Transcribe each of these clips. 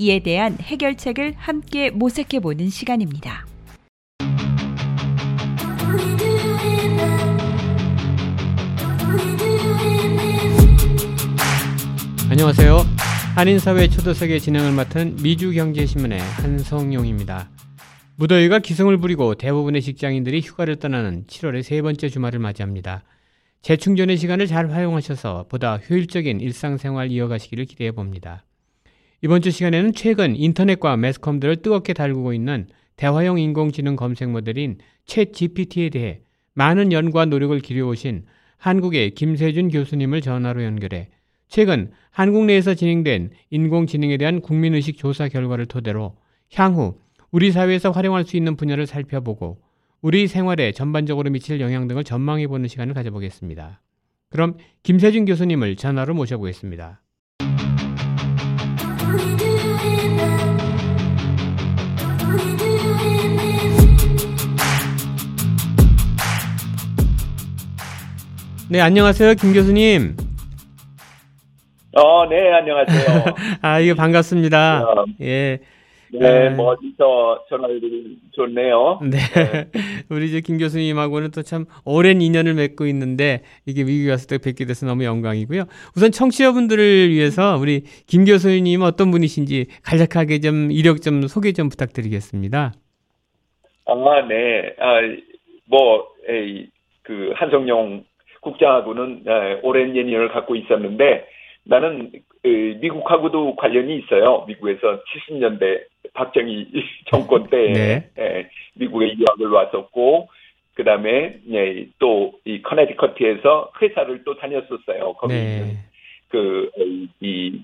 이에 대한 해결책을 함께 모색해 보는 시간입니다. 안녕하세요. 한인사회 초도석의 진행을 맡은 미주경제신문의 한성용입니다. 무더위가 기승을 부리고 대부분의 직장인들이 휴가를 떠나는 7월의 세 번째 주말을 맞이합니다. 재충전의 시간을 잘 활용하셔서 보다 효율적인 일상생활 이어가시기를 기대해 봅니다. 이번 주 시간에는 최근 인터넷과 매스컴들을 뜨겁게 달구고 있는 대화형 인공지능 검색 모델인 챗 GPT에 대해 많은 연구와 노력을 기울여오신 한국의 김세준 교수님을 전화로 연결해 최근 한국 내에서 진행된 인공지능에 대한 국민의식 조사 결과를 토대로 향후 우리 사회에서 활용할 수 있는 분야를 살펴보고 우리 생활에 전반적으로 미칠 영향 등을 전망해보는 시간을 가져보겠습니다. 그럼 김세준 교수님을 전화로 모셔보겠습니다. 네, 안녕하세요, 김 교수님. 어, 네, 안녕하세요. 아, 이거 반갑습니다. 어, 예. 네, 네. 뭐 어디서 전화를 좋네요. 네. 우리 이제 김 교수님하고는 또 참 오랜 인연을 맺고 있는데 이게 미국에 왔을 때 뵙게 돼서 너무 영광이고요. 우선 청취자분들을 위해서 우리 김 교수님 어떤 분이신지 간략하게 좀 이력 좀 소개 좀 부탁드리겠습니다. 아, 네. 아, 뭐, 에이, 그, 한성용 국장하고는 에, 오랜 인연을 갖고 있었는데 나는 그, 미국하고도 관련이 있어요. 미국에서 70년대 박정희 정권 때에 네. 에, 미국에 유학을 왔었고 그 다음에 또 이 코네티컷에서 회사를 또 다녔었어요. 거기 있는 네. 그, 이,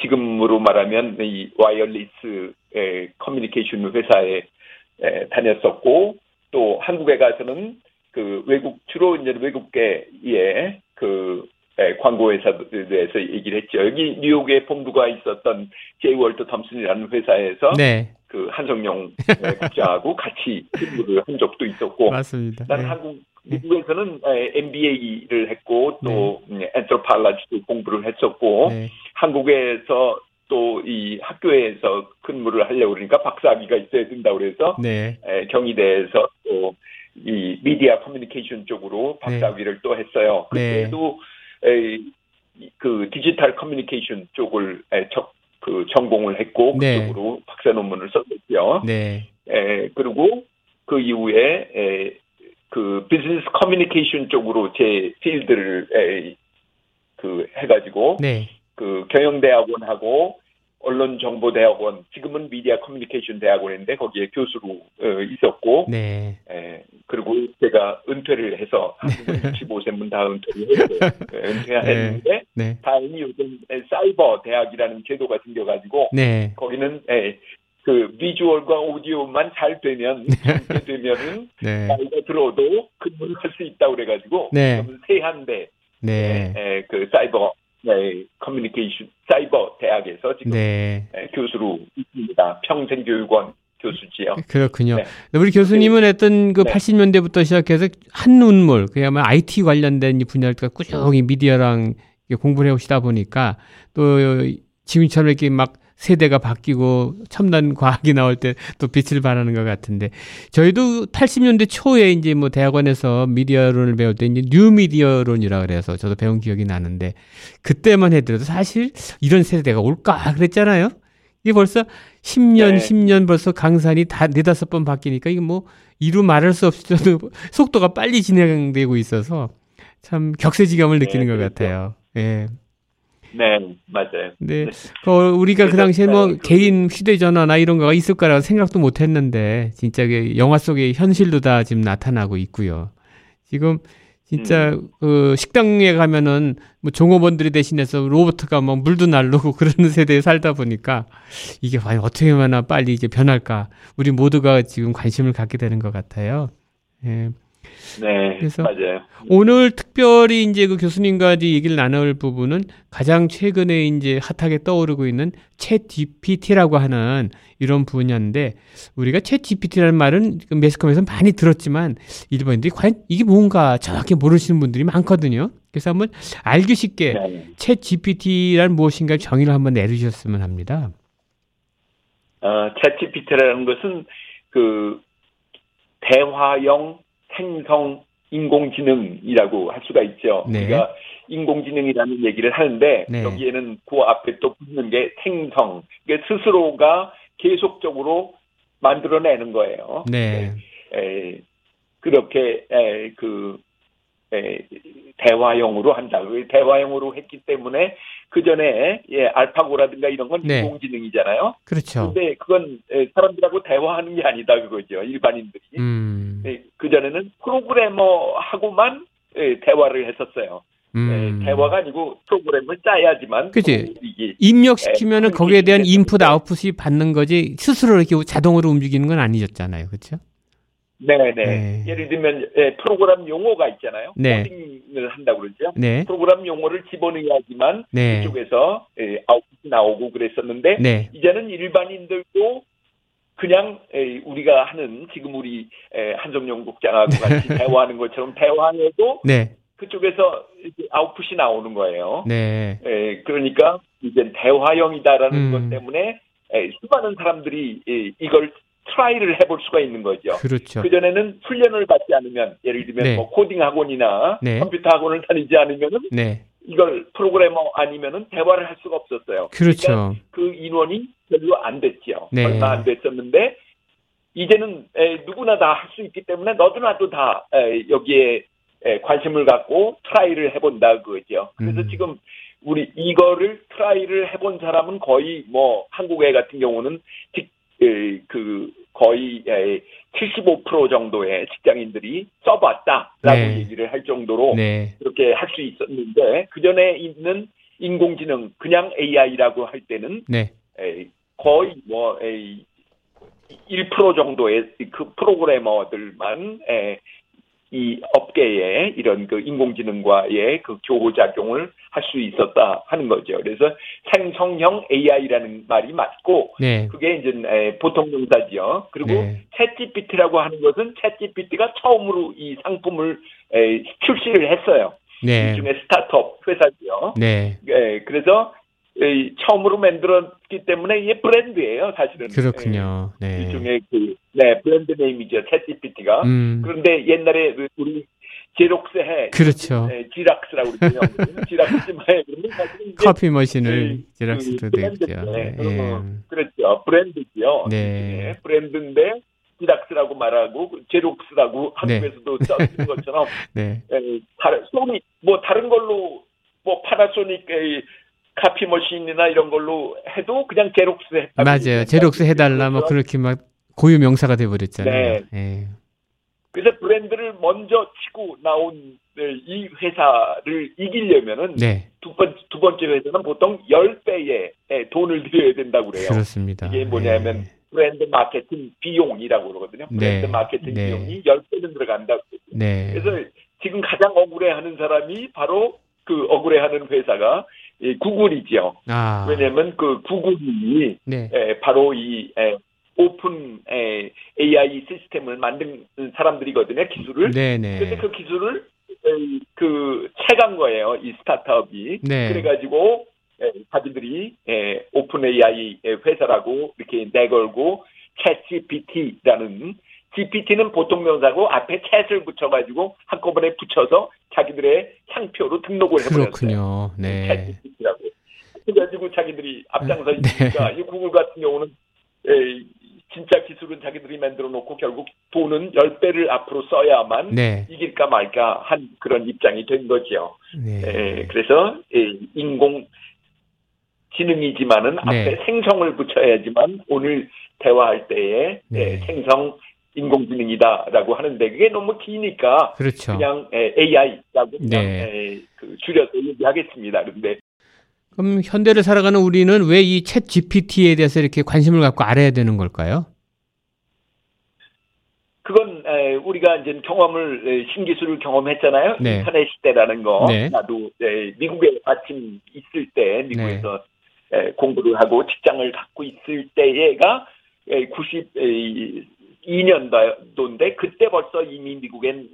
지금으로 말하면 이 wireless 에, 커뮤니케이션 회사에 에, 다녔었고 또 한국에 가서는 그 외국 주로 이제 외국계의 그 에, 광고 회사들에 대해서 얘기를 했죠. 여기 뉴욕에 본부가 있었던 J. Walter Thompson이라는 회사에서 네. 그 한성용 에, 국장하고 같이 근무를 한 적도 있었고 맞습니다. 난 네. 한국 미국에서는 MBA를 했고 또 anthropology도 공부를 했었고 네. 한국에서 또 이 학교에서 근무를 하려고 그러니까 박사학위가 있어야 된다고 그래서 네. 에, 경희대에서 또 이 미디어 커뮤니케이션 쪽으로 박사학위를 또 했어요. 네. 그때도 에, 이- 그 디지털 커뮤니케이션 쪽을 에, 적, 그 전공을 했고 네. 그쪽으로 박사 논문을 썼었죠. 네. 에, 그리고 그 이후에 에, 그 비즈니스 커뮤니케이션 쪽으로 제 필드를 에, 그 해가지고 네. 그 경영대학원하고 언론정보대학원 지금은 미디어 커뮤니케이션 대학원인데 거기에 교수로 어, 있었고 네. 에, 그리고 제가 은퇴를 해서 한국은 65세면 다 은퇴를 했어요. 에, 은퇴했는데 네. 다행히 요즘 에, 사이버 대학이라는 제도가 생겨가지고 네. 거기는 에, 그 비주얼과 오디오만 잘 되면 잘 되면은 네. 나이가 들어도 근무를 할수 있다고 그래가지고 네. 세한대 네. 에, 그 사이버 에, 커뮤니케이션 사이버 대학에서 지금 네. 에, 교수로 있습니다. 평생교육원 교수지요. 그렇군요. 네. 우리 교수님은 했던 그 네. 80년대부터 시작해서 한 눈물, 그야말로 IT 관련된 이 분야를 꾸준히 미디어랑 이렇게 공부를 해오시다 보니까 또 지금처럼 이렇게 막 세대가 바뀌고 첨단 과학이 나올 때 또 빛을 발하는 것 같은데 저희도 80년대 초에 이제 뭐 대학원에서 미디어론을 배울 때 이제 뉴 미디어론이라 그래서 저도 배운 기억이 나는데 그때만 해도 사실 이런 세대가 올까 그랬잖아요. 이게 벌써 10년, 네. 10년 벌써 강산이 다 네다섯 번 바뀌니까 이게 뭐 이루 말할 수 없이 저도 속도가 빨리 진행되고 있어서 참 격세지감을 네, 느끼는 것 그렇죠. 같아요. 예. 네, 맞아요. 근데 네. 그 우리가 그 당시에 뭐 네, 그- 개인 휴대전화나 이런 거가 있을 거라고 생각도 못 했는데 진짜 그 영화 속의 현실도 다 지금 나타나고 있고요. 지금 진짜 음. 그 식당에 가면은 뭐 종업원들이 대신해서 로봇가 막 물도 날르고 그러는 세대에 살다 보니까 이게 과연 어떻게 하나 빨리 이제 변할까 우리 모두가 지금 관심을 갖게 되는 것 같아요. 예. 네, 그래서 맞아요. 오늘 특별히 이제 그 교수님과 이제 얘기를 나눌 부분은 가장 최근에 이제 핫하게 떠오르고 있는 챗 GPT라고 하는 이런 분야인데 우리가 챗 GPT라는 말은 그 매스컴에서 많이 들었지만 일본인들이 과연 이게 뭔가 정확히 모르시는 분들이 많거든요. 그래서 한번 알기 쉽게 네. 챗 GPT란 무엇인가 정의를 한번 내주셨으면 합니다. 어, 챗GPT라는 것은 그 대화형 생성 인공지능이라고 할 수가 있죠. 네. 우리가 인공지능이라는 얘기를 하는데 네. 여기에는 그 앞에 또 붙는 게 생성, 이게 스스로가 계속적으로 만들어내는 거예요. 네. 에, 그렇게 에, 그 에, 대화형으로 한다. 그 대화형으로 했기 때문에 그 전에 예, 알파고라든가 이런 건 네. 인공지능이잖아요. 그렇죠. 근데 그건 에, 사람들하고 대화하는 게 아니다 그거죠. 일반인들이. 음. 그 전에는 프로그래머하고만 에, 대화를 했었어요. 에, 음. 대화가 아니고 프로그램을 짜야지만 그치. 입력시키면은 네, 거기에 대한 인풋. 아웃풋이 받는 거지 스스로 이렇게 자동으로 움직이는 건 아니었잖아요. 그렇죠? 네네. 네. 예를 들면 예, 프로그램 용어가 있잖아요. 네. 코딩을 한다고 그러죠. 네. 프로그램 용어를 집어넣어야지만 네. 이쪽에서 예, 아웃풋이 나오고 그랬었는데 네. 이제는 일반인들도 그냥 에, 우리가 하는 지금 우리 에, 한정용 국장하고 같이 대화하는 것처럼 대화해도 네. 그쪽에서 아웃풋이 나오는 거예요. 네. 에, 그러니까 이제 대화형이다라는 음. 것 때문에 에, 수많은 사람들이 이- 이걸 try를 해볼 수가 있는 거죠. 그렇죠. 그 전에는 훈련을 받지 않으면 예를 들면 네. 뭐 코딩 학원이나 네. 컴퓨터 학원을 다니지 않으면은 네. 이걸 프로그래머 아니면은 대화를 할 수가 없었어요. 그러니까 그렇죠. 그 인원이 별로 안 됐죠. 네. 얼마 안 됐었는데 이제는 에, 누구나 다 할 수 있기 때문에 너도 나도 다 에, 여기에 에, 관심을 갖고 try를 해본다 그거죠. 그래서 음. 지금 우리 이거를 try를 해본 사람은 거의 뭐 한국에 같은 경우는 직- 에, 그 거의 75% 정도의 직장인들이 써봤다라고 네. 얘기를 할 정도로 네. 그렇게 할 수 있었는데 그 전에 있는 인공지능 그냥 AI라고 할 때는 네. 에이, 거의 뭐 에이, 1% 정도의 그 프로그래머들만 에, 이 업계에 이런 그 인공지능과의 그 교호작용을 할 수 있었다 하는 거죠. 그래서 생성형 AI라는 말이 맞고 네. 그게 이제 에, 보통 용사지요. 그리고 네. 챗GPT라고 하는 것은 챗GPT가 처음으로 이 상품을 에, 출시를 했어요. 네. 일종의 스타트업 회사지요. 네. 예, 그래서 이 처음으로 만들었기 때문에 이게 브랜드예요, 사실은. 그렇군요. 예, 네. 일종의 그, 네, brand name이죠, 챗GPT가. 음. 그런데 옛날에 그 우리 제록스 해. 그렇죠. 예, Xerox라고 그러죠. 사실은 이제 copy machine을 그, 지락스도 그 되죠. 브랜드인데, 예. 어, 그렇죠. 브랜드죠. 네. 예, 브랜드인데 Xerox라고 말하고 제록스라고 한국에서도 쓰는 것처럼 네. 에, 다른 소니 뭐 다른 걸로 뭐 파나소닉의 카피 머신이나 이런 걸로 해도 그냥 제록스 했다. 맞아요. 제록스 해달라 뭐 그렇게 막 고유 명사가 돼버렸잖아요. 예. 그래서 브랜드를 먼저 치고 나온 네, 이 회사를 이기려면은 네. 두, 번, 두 번째 회사는 보통 10배의 돈을 들여야 된다고 그래요. 그렇습니다. 이게 뭐냐면 브랜드 마케팅 비용이라고 그러거든요. 브랜드 네. 마케팅 네. 비용이 10배는 들어간다. 예. 네. 그래서 지금 가장 억울해하는 사람이 바로 그 억울해하는 회사가 이 구글이죠. 아. 왜냐하면 그 구글이 네. 에, 바로 이 에, 오픈 에, AI 시스템을 만든 사람들이거든요. 기술을. 네네. 그래서 그 기술을 에, 그 채간 거예요. 이 스타트업이. 네. 그래가지고 에, 자기들이 에, 오픈 AI 회사라고 이렇게 내걸고 챗GPT라는 GPT는 보통 명사고 앞에 챗을 붙여가지고 한꺼번에 붙여서 자기들의 상표로 등록을 해버렸어요. 그렇군요. 네. 챗GPT라고. 그래가지고 자기들이 앞장서 네. 있으니까 이 구글 같은 경우는 에이, 진짜 기술은 자기들이 만들어 놓고 결국 돈은 10배를 앞으로 써야만 네. 이길까 말까 한 그런 입장이 된 거죠. 네. 에, 그래서 에, 인공 지능이지만은 네. 앞에 생성을 붙여야지만 오늘 대화할 때에 네. 에, 생성 인공지능이다라고 하는데 그게 너무 기니까 그렇죠. 그냥 AI라고 그냥 네. 에, 그 줄여서 얘기하겠습니다. 그런데 그럼 현대를 살아가는 우리는 왜 이 챗 GPT에 대해서 이렇게 관심을 갖고 알아야 되는 걸까요? 그건 에, 우리가 이제 경험을 에, 신기술을 경험했잖아요. 네. 인터넷 시대라는 거. 네. 나도 에, 미국에 마침 있을 때 미국에서 에, 공부를 하고 직장을 갖고 있을 때가 92년도인데 그때 벌써 이미 미국엔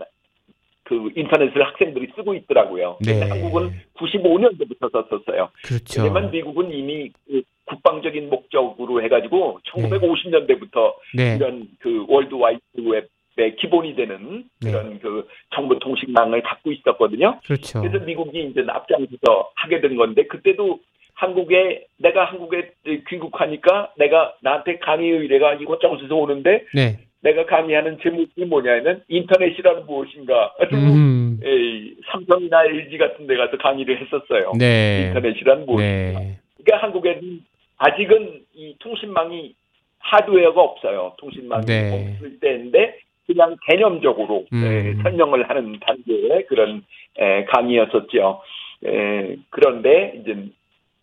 그 인터넷을 학생들이 쓰고 있더라고요. 네. 한국은 95년도부터 썼었어요. 그렇죠. 왜냐면 미국은 이미 그 국방적인 목적으로 해가지고 1950년대부터 네. 이런 그 월드 와이드 웹의 기본이 되는 네. 그런 그 정보 통신망을 갖고 있었거든요. 그렇죠. 그래서 미국이 이제 앞장서서 하게 된 건데 그때도 한국에 내가 한국에 귀국하니까 내가 나한테 강의 의뢰가 이곳저곳에서 오는데 네. 내가 강의하는 제목이 뭐냐면 인터넷이라는 무엇인가 음. 에이, 삼성이나 LG 같은 데 가서 강의를 했었어요. 네. 인터넷이란 무엇인가. 네. 그러니까 한국에는 아직은 이 통신망이 하드웨어가 없어요. 통신망이 네. 없을 때인데 그냥 개념적으로 음. 에, 설명을 하는 단계의 그런 에, 강의였었죠. 에, 그런데 이제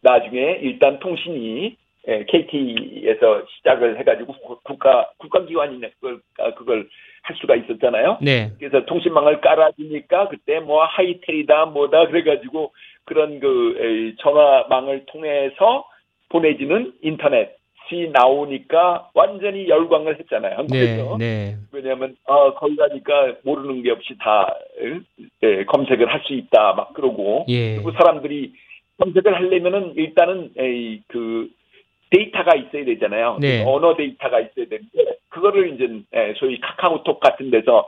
나중에 일단 통신이 에, KT에서 시작을 해가지고 국- 국가 국가기관이네 그걸 아, 그걸 할 수가 있었잖아요. 네. 그래서 통신망을 깔아주니까 그때 뭐 하이텔이다 뭐다 그래가지고 그런 그 전화망을 통해서 보내지는 인터넷이 나오니까 완전히 열광을 했잖아요. 네. 한국에서. 네. 왜냐하면 아 거기 가니까 모르는 게 없이 다 에, 검색을 할 수 있다 막 그러고 예. 그리고 사람들이 검색을 하려면은 일단은 에이, 그 데이터가 있어야 되잖아요. 네. 언어 데이터가 있어야 되는데 그거를 이제 에, 소위 카카오톡 같은 데서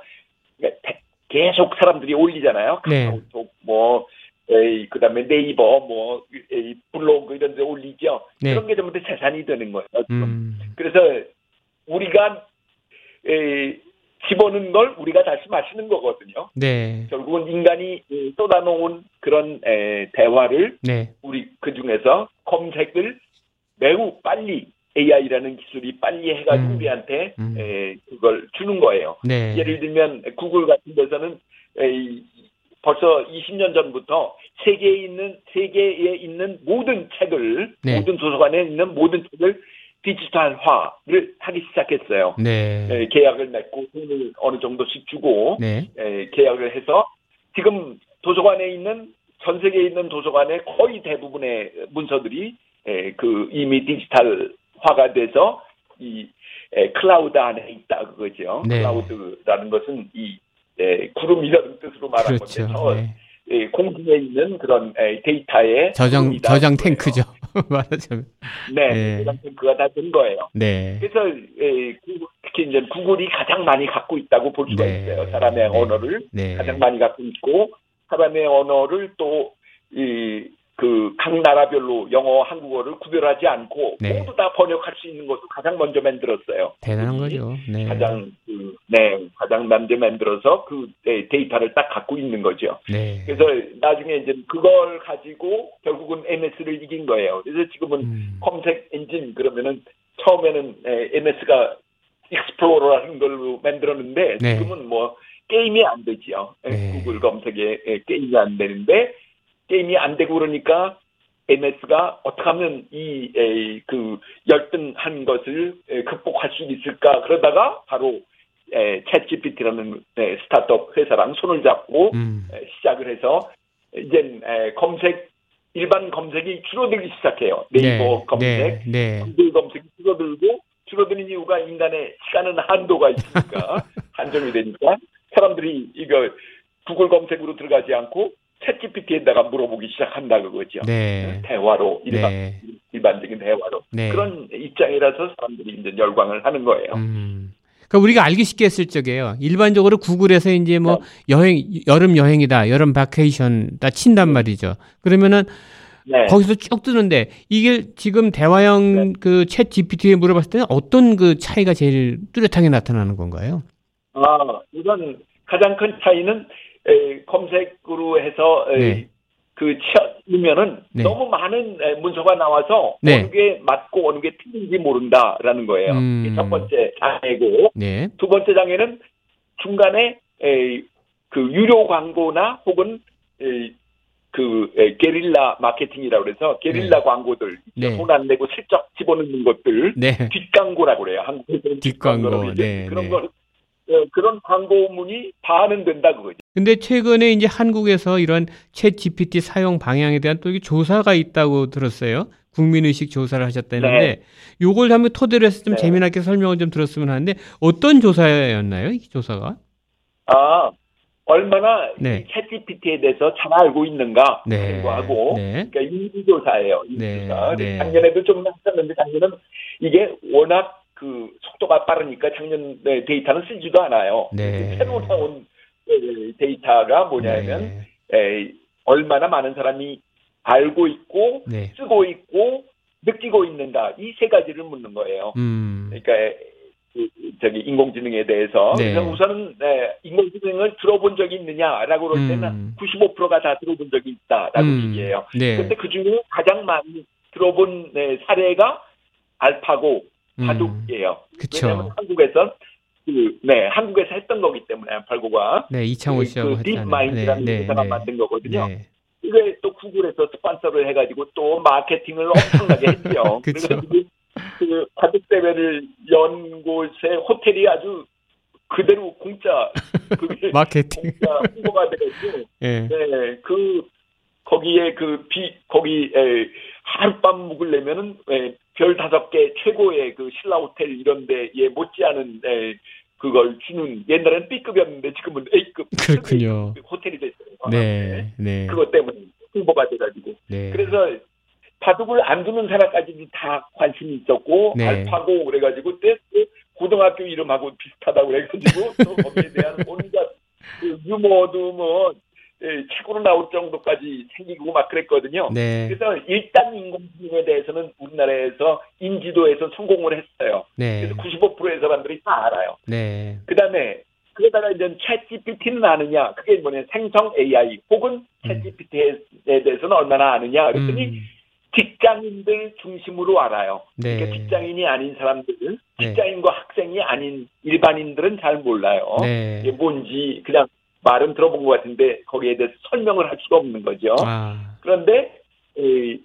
계속 사람들이 올리잖아요. 네. 카카오톡 뭐 에이, 그다음에 네이버 뭐 에이, 블로그 이런 데 올리죠. 네. 그런 게 전부 다 재산이 되는 거예요. 음. 그래서 우리가 에, 집어넣은 걸 우리가 다시 마시는 거거든요. 네. 결국은 인간이 에, 쏟아놓은 그런 에, 대화를 네. 우리 그 중에서 검색을 매우 빨리 AI라는 기술이 빨리 해가지고 음. 우리한테 음. 에, 그걸 주는 거예요. 네. 예를 들면 구글 같은 데서는 에이, 벌써 20년 전부터 세계에 있는 세계에 있는 모든 책을 네. 모든 도서관에 있는 모든 책을 디지털화를 하기 시작했어요. 네. 에, 계약을 맺고 돈을 어느 정도씩 주고 네. 에, 계약을 해서 지금 도서관에 있는 전 세계에 있는 도서관의 거의 대부분의 문서들이 에, 그 이미 디지털화가 돼서 이 에, 클라우드 안에 있다 그거죠. 네. 클라우드라는 것은 이 에, 구름이라는 뜻으로 말한 그렇죠. 건데 저 네. 에, 공중에 있는 그런 에, 데이터의 저장 저장. 탱크죠. 말하자면. 네, 네. 저장 탱크가 다 된 거예요. 네. 그래서 에, 구- 특히 이제 구글이 가장 많이 갖고 있다고 볼 수가 네. 있어요. 사람의 네. 언어를 네. 가장 많이 갖고 있고 사람의 언어를 또 이 그 각 나라별로 영어, 한국어를 구별하지 않고 네. 모두 다 번역할 수 있는 것을 가장 먼저 만들었어요. 대단한 거죠. 네. 가장 그, 네 가장 먼저 만들어서 그 네, 데이터를 딱 갖고 있는 거죠. 네. 그래서 나중에 이제 그걸 가지고 결국은 MS를 이긴 거예요. 그래서 지금은 음. 검색 엔진 그러면은 처음에는 MS가 익스플로러라는 걸로 만들었는데 네. 지금은 뭐 게임이 안 되지요. 에, 네. 구글 검색에 에, 게임이 안 되는데 게임이 안 되고 그러니까 MS가 어떻게 하면 이 그 열등한 것을 에, 극복할 수 있을까 그러다가 바로 챗GPT라는 스타트업 회사랑 손을 잡고 음. 에, 시작을 해서 이제 에, 검색 일반 검색이 줄어들기 시작해요. 네이버 검색, 네. 네. 구글 검색이 줄어들고 줄어드는 이유가 인간의 시간은 한도가 있으니까 한정이 되니까 사람들이 이거 구글 검색으로 들어가지 않고 챗GPT에다가 물어보기 시작한다 그거죠. 네. 대화로 일반 네. 일반적인 대화로 네. 그런 입장이라서 사람들이 이제 열광을 하는 거예요. 음. 그러니까 우리가 알기 쉽게 했을 적이에요. 일반적으로 구글에서 이제 뭐 네. 여행 여름 여행이다, 여름 바케이션 다 친단 말이죠. 그러면은 네. 거기서 쭉 뜨는데 이게 지금 대화형 그챗 GPT에 물어봤을 때는 어떤 그 차이가 제일 뚜렷하게 나타나는 건가요? 아, 우선 가장 큰 차이는 에, 검색으로 해서 에, 네. 그 치면은 네. 너무 많은 에, 문서가 나와서 네. 어느 게 맞고 어느 게 틀린지 모른다라는 거예요. 음. 첫 번째 장애고 네. 두 번째 장애는 중간에 에, 그 유료 광고나 혹은 에, 그 에, 게릴라 마케팅이라고 그래서 게릴라 네. 광고들 네. 돈안 내고 슬쩍 집어넣는 것들 네. 뒷광고라고 그래요. 한국에서는 뒷광고, 그러죠. 네, 그런 네. 걸 어, 그런 광고문이 반응된다 그거죠. 근데 최근에 이제 한국에서 이런 챗 GPT 사용 방향에 대한 또 조사가 있다고 들었어요. 국민의식 조사를 하셨다는데 요걸 한번 토대로 해서 좀 네. 재미나게 설명을 좀 들었으면 하는데 어떤 조사였나요? 이 조사가? 아 얼마나 네. 이 챗GPT에 대해서 잘 알고 있는가 네. 하고 네. 그러니까 인지조사예요. 네, 인지조사. 네. 작년에도 좀 했었는데 작년은 이게 워낙 그 속도가 빠르니까 작년 네, 데이터는 쓰지도 않아요. 네. 새로 나온 에, 데이터가 뭐냐면 에, 얼마나 많은 사람이 알고 있고 네. 쓰고 있고 느끼고 있는가 이 세 가지를 묻는 거예요. 음. 그러니까 그, 저기 인공지능에 대해서 네. 그래서 우선은 에, 인공지능을 들어본 적이 있느냐라고 그럴 때는 음. 95%가 다 들어본 적이 있다라고 음. 얘기해요. 네. 근데 그 중에 가장 많이 들어본 네, 사례가 알파고 음. 바둑이에요. 그쵸. 왜냐하면 한국에서 그, 네, 한국에서 했던 거기 때문에 알파고가 네, 이창호 씨하고 그. 딥마인드라는 네, 회사가 네, 만든 거거든요. 네. 이게 또 구글에서 스폰서를 해가지고 또 마케팅을 엄청나게 했죠. 그쵸. 그래가지고 그 바둑 대회를 연 곳에 호텔이 아주 그대로 공짜 마케팅. 공짜 홍보가 돼가지고 예. 네, 그 거기에 그 비 거기 에, 하룻밤 묵으려면은 에, 별 다섯 개 최고의 그 신라 호텔 이런 데에 못지않은 에, 그걸 주는 옛날에는 B급이었는데 지금은 A급 그렇군요. 호텔이 됐어요. 네. 네. 그것 때문에 홍보가 돼가지고 네. 그래서 바둑을 안 두는 사람까지도 다 관심이 있었고 네. 알파고 그래가지고 때그 고등학교 이름하고 비슷하다고 그래가지고 또 거기에 대한 온갖 그 유머도 뭐 예, 책으로 나올 정도까지 생기고 막 그랬거든요. 네. 그래서 일단 인공지능에 대해서는 우리나라에서 인지도에서 성공을 했어요. 네. 그래서 95%의 사람들이 다 알아요. 네. 그 다음에 그러다가 이제 챗 GPT는 아느냐? 그게 뭐냐? 생성 AI 혹은 챗 음. GPT에 대해서는 얼마나 아느냐? 그랬더니 음. 직장인들 중심으로 알아요. 네. 그러니까 직장인이 아닌 사람들은 네. 직장인과 학생이 아닌 일반인들은 잘 몰라요. 네. 이게 뭔지 그냥 말은 들어본 것 같은데 거기에 대해서 설명을 할 수가 없는 거죠. 아. 그런데 에,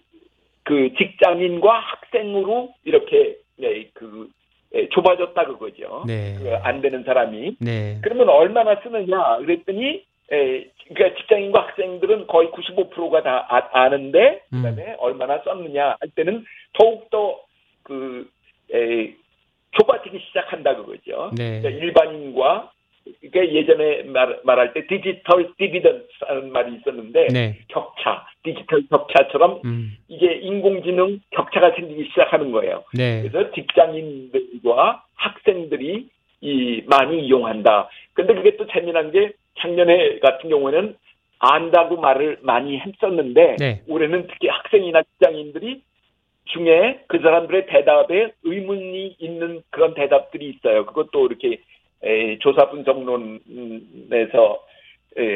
그 직장인과 학생으로 이렇게 예, 그 예, 좁아졌다 그거죠. 네. 그 안 되는 사람이 네. 그러면 얼마나 쓰느냐 그랬더니 에, 그러니까 직장인과 학생들은 거의 95%가 다 아, 는데 음. 그다음에 얼마나 썼느냐 할 때는 더욱 더그 좁아지기 시작한다 그거죠. 네. 그러니까 일반인과 그러니까 예전에 말, 말할 때 디지털 디비던스라는 말이 있었는데 네. 격차, 디지털 격차처럼 음. 이게 인공지능 격차가 생기기 시작하는 거예요. 네. 그래서 직장인들과 학생들이 이 많이 이용한다. 근데 그게 또 재미난 게 작년에 같은 경우에는 안다고 말을 많이 했었는데 네. 올해는 특히 학생이나 직장인들이 중에 그 사람들의 대답에 의문이 있는 그런 대답들이 있어요. 그것도 이렇게 에, 조사 분석론에서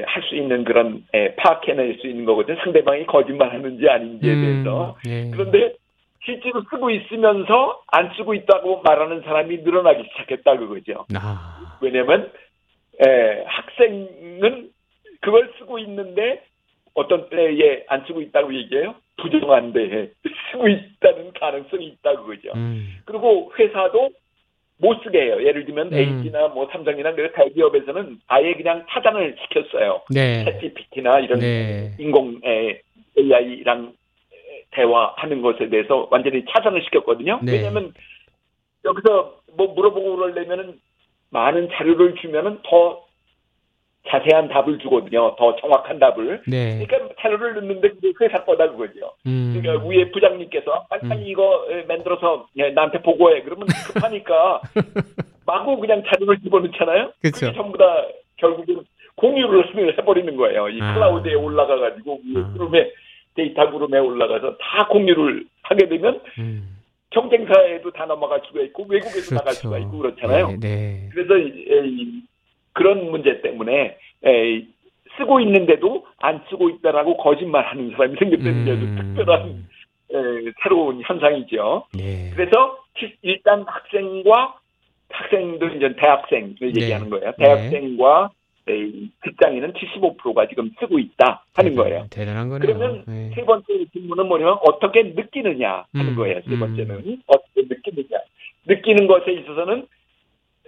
할 수 있는 그런 에, 파악해낼 수 있는 거거든요. 상대방이 거짓말하는지 아닌지에 대해서. 음. 네. 그런데 실제로 쓰고 있으면서 안 쓰고 있다고 말하는 사람이 늘어나기 시작했다 그거죠. 아. 왜냐면 에, 학생은 그걸 쓰고 있는데 어떤 때에 안 쓰고 있다고 얘기해요. 부정한데 쓰고 있다는 가능성이 있다 그거죠. 음. 그리고 회사도 못 쓰게 해요. 예를 들면 음. LG나 뭐 삼성이나 그 대기업에서는 아예 그냥 차단을 시켰어요. 네. 챗GPT나 이런 네. 인공 에, AI랑 대화하는 것에 대해서 완전히 차단을 시켰거든요. 네. 왜냐하면 여기서 뭐 물어보고 그러려면은 많은 자료를 주면은 더 자세한 답을 주거든요. 더 정확한 답을. 네. 그러니까 자료를 넣는데 그게 회사 거다 그거죠. 음. 그러니까 위에 부장님께서 빨리 빨리 이거 에, 만들어서 예, 나한테 보고해. 그러면 급하니까 마구 그냥 자료를 집어넣잖아요. 그쵸. 그게 전부 다 결국은 공유를 해버리는 거예요. 이 아. 클라우드에 올라가가지고 위에 아. 그룹에 데이터 그룹에 올라가서 다 공유를 하게 되면 음. 경쟁사에도 다 넘어갈 수가 있고 외국에도 나갈 수가 있고 그렇잖아요. 네. 네. 그래서 이- 이- 그런 문제 때문에 에, 쓰고 있는데도 안 쓰고 있다라고 거짓말하는 사람이 생겼다는 게 아주 음. 특별한 에, 새로운 현상이죠. 네. 그래서 치- 일단 학생과 학생도 이제 대학생 을 네. 얘기하는 거예요. 대학생과 에, 직장인은 75%가 지금 쓰고 있다 하는 거예요. 대단한 거네요. 그러면 네. 세 번째 질문은 뭐냐면 어떻게 느끼느냐 하는 음, 거예요. 세 음. 번째는 어떻게 느끼느냐. 느끼는 것에 있어서는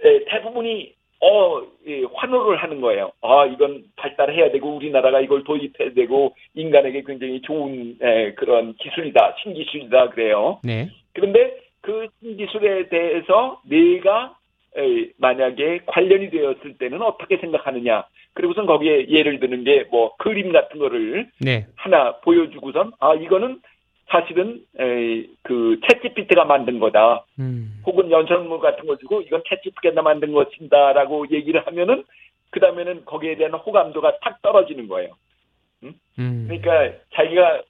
에, 대부분이 어 예, 환호를 하는 거예요. 아 이건 발달해야 되고 우리나라가 이걸 도입해야 되고 인간에게 굉장히 좋은 에, 그런 기술이다, 신기술이다 그래요. 네. 그런데 그 신기술에 대해서 내가 에, 만약에 관련이 되었을 때는 어떻게 생각하느냐. 그리고선 거기에 예를 드는 게 뭐 그림 같은 거를 네. 하나 보여주고선 아 이거는 사실은 에, 그 챗GPT가 만든 거다. 음. 혹은 연설문 같은 거 주고 이건 챗GPT가 만든 것인다라고 얘기를 하면은 그 다음에는 거기에 대한 호감도가 탁 떨어지는 거예요. 음. 그러니까 자기가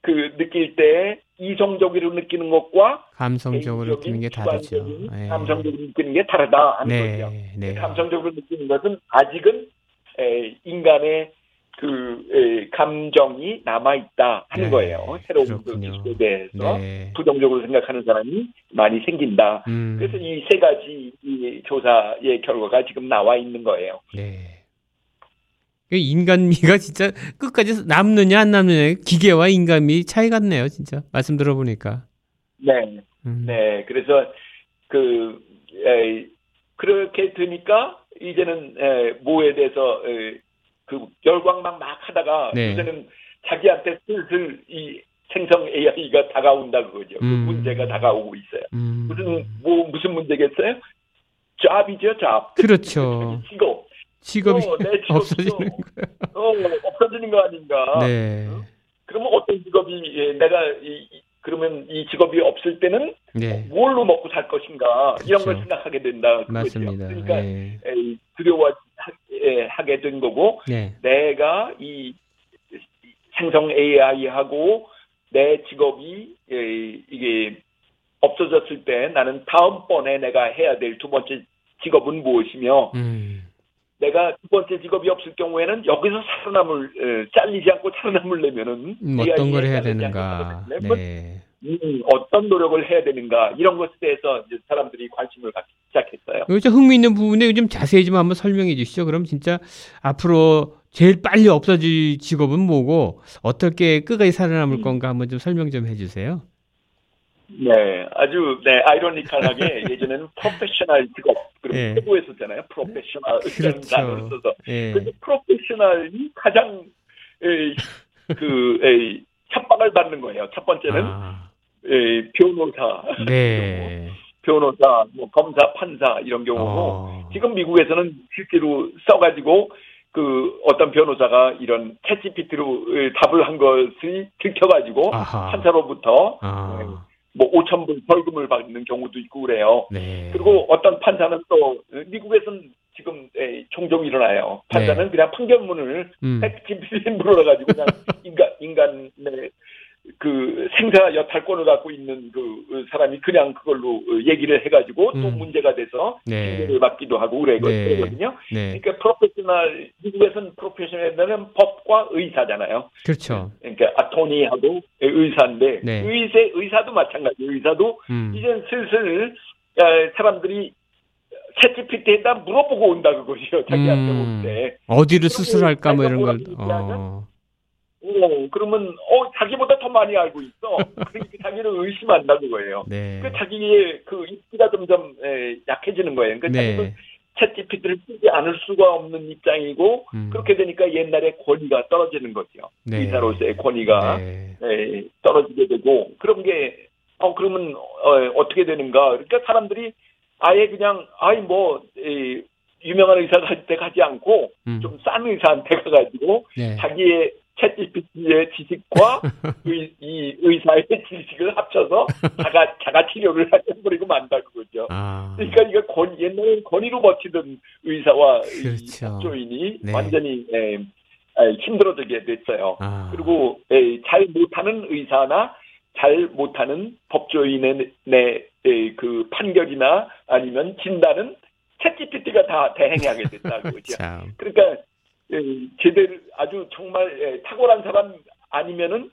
그 느낄 때 이성적으로 느끼는 것과 감성적으로 느끼는 게 다르죠. 네. 감성적으로 느끼는 게 다르다 하는 네. 거죠. 네. 감성적으로 느끼는 것은 아직은 에, 인간의 그 에, 감정이 남아 있다 하는 네, 거예요. 새로운 그 그렇군요. 기술에 대해서 네. 부정적으로 생각하는 사람이 많이 생긴다. 음. 그래서 이 세 가지 이 조사의 결과가 지금 나와 있는 거예요. 네. 그 인간미가 진짜 끝까지 남느냐 안 남느냐 기계와 인간미 차이 같네요, 진짜. 말씀 들어보니까. 네, 음. 네. 그래서 그 에, 그렇게 되니까 이제는 에, 뭐에 대해서 에, 그 열광만 막 하다가 네. 요새는 자기한테 슬슬 이 생성 AI가 다가온다 그거죠. 그 음. 문제가 다가오고 있어요. 음. 무슨 뭐 무슨 문제겠어요? 잡이죠, 잡. 그렇죠. 직업. 직업이 어, 내 직업도 없어지는 거예요. 어, 없어지는 거 아닌가? 네. 그러면 어떤 직업이 예, 내가 이, 이- 그러면 이 직업이 없을 때는 네. 뭘로 먹고 살 것인가 이런 걸 그렇죠. 생각하게 된다. 그거죠. 맞습니다. 그러니까 네. 두려워하게 된 거고 네. 내가 이 생성 AI하고 내 직업이 에, 이게 없어졌을 때 나는 다음번에 내가 해야 될 두 번째 직업은 무엇이며 음. 내가 두 번째 직업이 없을 경우에는 여기서 살아남을 에, 잘리지 않고 살아남으려면은 음, 어떤 걸 해야 되는가. 네. 음, 어떤 노력을 해야 되는가 이런 것에 대해서 이제 사람들이 관심을 갖기 시작했어요. 요즘 흥미있는 부분에 좀 자세히 좀 한번 설명해 주시죠. 그럼 진짜 앞으로 제일 빨리 없어질 직업은 뭐고 어떻게 끝까지 살아남을 음. 건가 한번 좀 설명 좀 해주세요. 네, 아주 네 아이러니컬하게 예전에는 프로페셔널 직업 그리고 예. 최고에 썼잖아요. 프로페셔널 이런 단어를 그렇죠. 써서 예. 근데 프로페셔널이 가장 에이, 그 에이, 협박을 받는 거예요. 첫 번째는 아, 에이, 변호사, 네. 변호사, 뭐 검사, 판사 이런 경우고 어. 지금 미국에서는 실제로 써가지고 그 어떤 변호사가 이런 챗GPT로 답을 한 것이 들켜가지고 아하. 판사로부터 아, 뭐 5천 불 벌금을 받는 경우도 있고 그래요. 네. 그리고 어떤 판사는 또 미국에서는 지금 에, 종종 일어나요. 판사는 네. 그냥 판결문을 음. 챗GPT에 물어가지고 그냥 인간 인간의 그 생사 여탈권을 갖고 있는 그 사람이 그냥 그걸로 얘기를 해가지고 또 음. 문제가 돼서 네. 징계를 받기도 하고 그래- 네. 그러거든요. 네. 그러니까 프로페셔널 미국에서는 프로페셔널은 법과 의사잖아요. 그렇죠. 그러니까 아토니하고 의사인데 네. 의사 의사도 마찬가지. 의사도 음. 이제 슬슬 에, 사람들이 챗GPT에다 물어보고 온다 그것이요. 자기한테 음. 올 때. 어디를 수술할까 뭐 이런 걸. 어. 어, 그러면 어 자기보다 더 많이 알고 있어. 그러니까 자기를 의심한다 그거예요. 네. 그 자기의 그 입지가 점점 에, 약해지는 거예요. 그러니까 네. 자기는 챗GPT를 쓰지 않을 수가 없는 입장이고 음. 그렇게 되니까 옛날에 권위가 떨어지는 거죠. 네. 의사로서의 권위가 네. 에, 떨어지게 되고 그런 게 어, 그러면 어, 떻게 되는가? 그러니까 사람들이 아예 그냥 아이 뭐 에, 유명한 의사한테 가지 않고 음. 좀싼 의사한테 가가지고 네. 자기의 챗GPT의 지식과 의, 이 의사의 지식을 합쳐서 자가 자가 치료를 해버리고 만다 그거죠. 아. 그러니까 이거 권 옛날에 권위로 버티던 의사와 이 그렇죠. 법조인이 네. 완전히 에, 에, 힘들어지게 됐어요. 아. 그리고 에, 잘 못하는 의사나 잘 못하는 법조인의 내, 에, 그 판결이나 아니면 진단은 챗GPT가 다 대행하게 됐다 그거죠. 참. 그러니까 에, 예, 제대로 아주 정말 예, 탁월한 사람 아니면은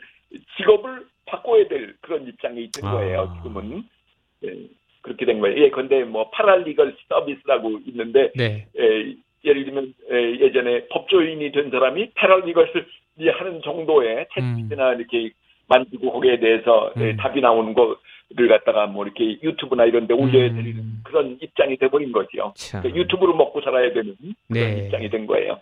직업을 바꿔야 될 그런 입장에 있는 아. 거예요. 지금은 예, 그렇게 된 거예요. 예, 근데 뭐 파랄리걸 서비스라고 있는데 네. 예, 예를 들면 예, 예전에 법조인이 된 사람이 패럴리걸을 하는 정도의 채팅이나 이렇게 만지고 거기에 대해서 예, 음. 답이 나오는 거를 갖다가 뭐 이렇게 유튜브나 이런 데 올려야 되는 음. 그런 입장이 돼버린 거죠. 참. 그러니까 유튜브로 먹고 살아야 되는 그런 네. 입장이 된 거예요.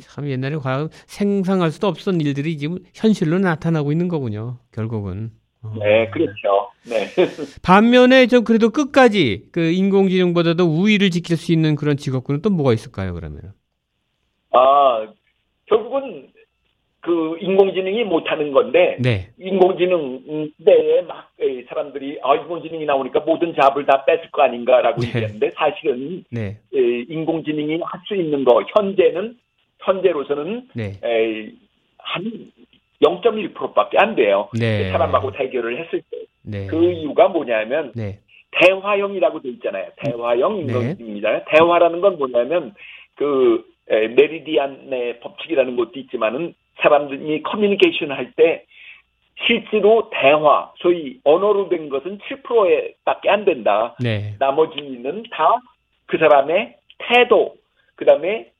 참 옛날에 과거 생상할 수도 없었던 일들이 지금 현실로 나타나고 있는 거군요. 결국은. 어. 네, 그렇죠. 네. 반면에 좀 그래도 끝까지 그 인공지능보다도 우위를 지킬 수 있는 그런 직업군은 또 뭐가 있을까요? 그러면? 아, 결국은 그 인공지능이 못하는 건데 네. 인공지능 시대에 막 에, 사람들이 아 인공지능이 나오니까 모든 잡을 다 뺏을 거 아닌가라고 네. 얘기하는데 사실은 네. 에, 인공지능이 할 수 있는 거 현재는 현재로서는 네. 에, 한 0.1%밖에 안 돼요. 네. 사람하고 대결을 했을 때그 네. 이유가 뭐냐면 네. 대화형이라고 돼 있잖아요. 대화형 네. 대화라는 건 뭐냐면 그 에, 메라비언의 법칙이라는 것도 있지만은 사람들이 커뮤니케이션 할 때 실제로 대화, 소위 언어로 된 것은 7%에 밖에 안 된다. 네. 나머지는 다 그 사람의 태도, 그 다음에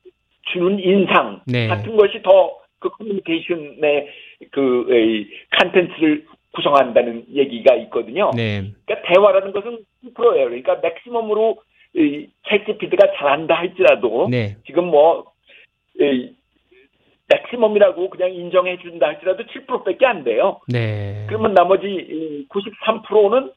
주는 인상 네. 같은 것이 더 그 커뮤니케이션의 그 컨텐츠를 구성한다는 얘기가 있거든요. 네. 그러니까 대화라는 것은 10%예요. 그러니까 맥시멈으로 이 챗GPT가 잘한다 할지라도 네. 지금 뭐 이, 맥시멈이라고 그냥 인정해 준다 할지라도 7%밖에 안 돼요. 네. 그러면 나머지 93%는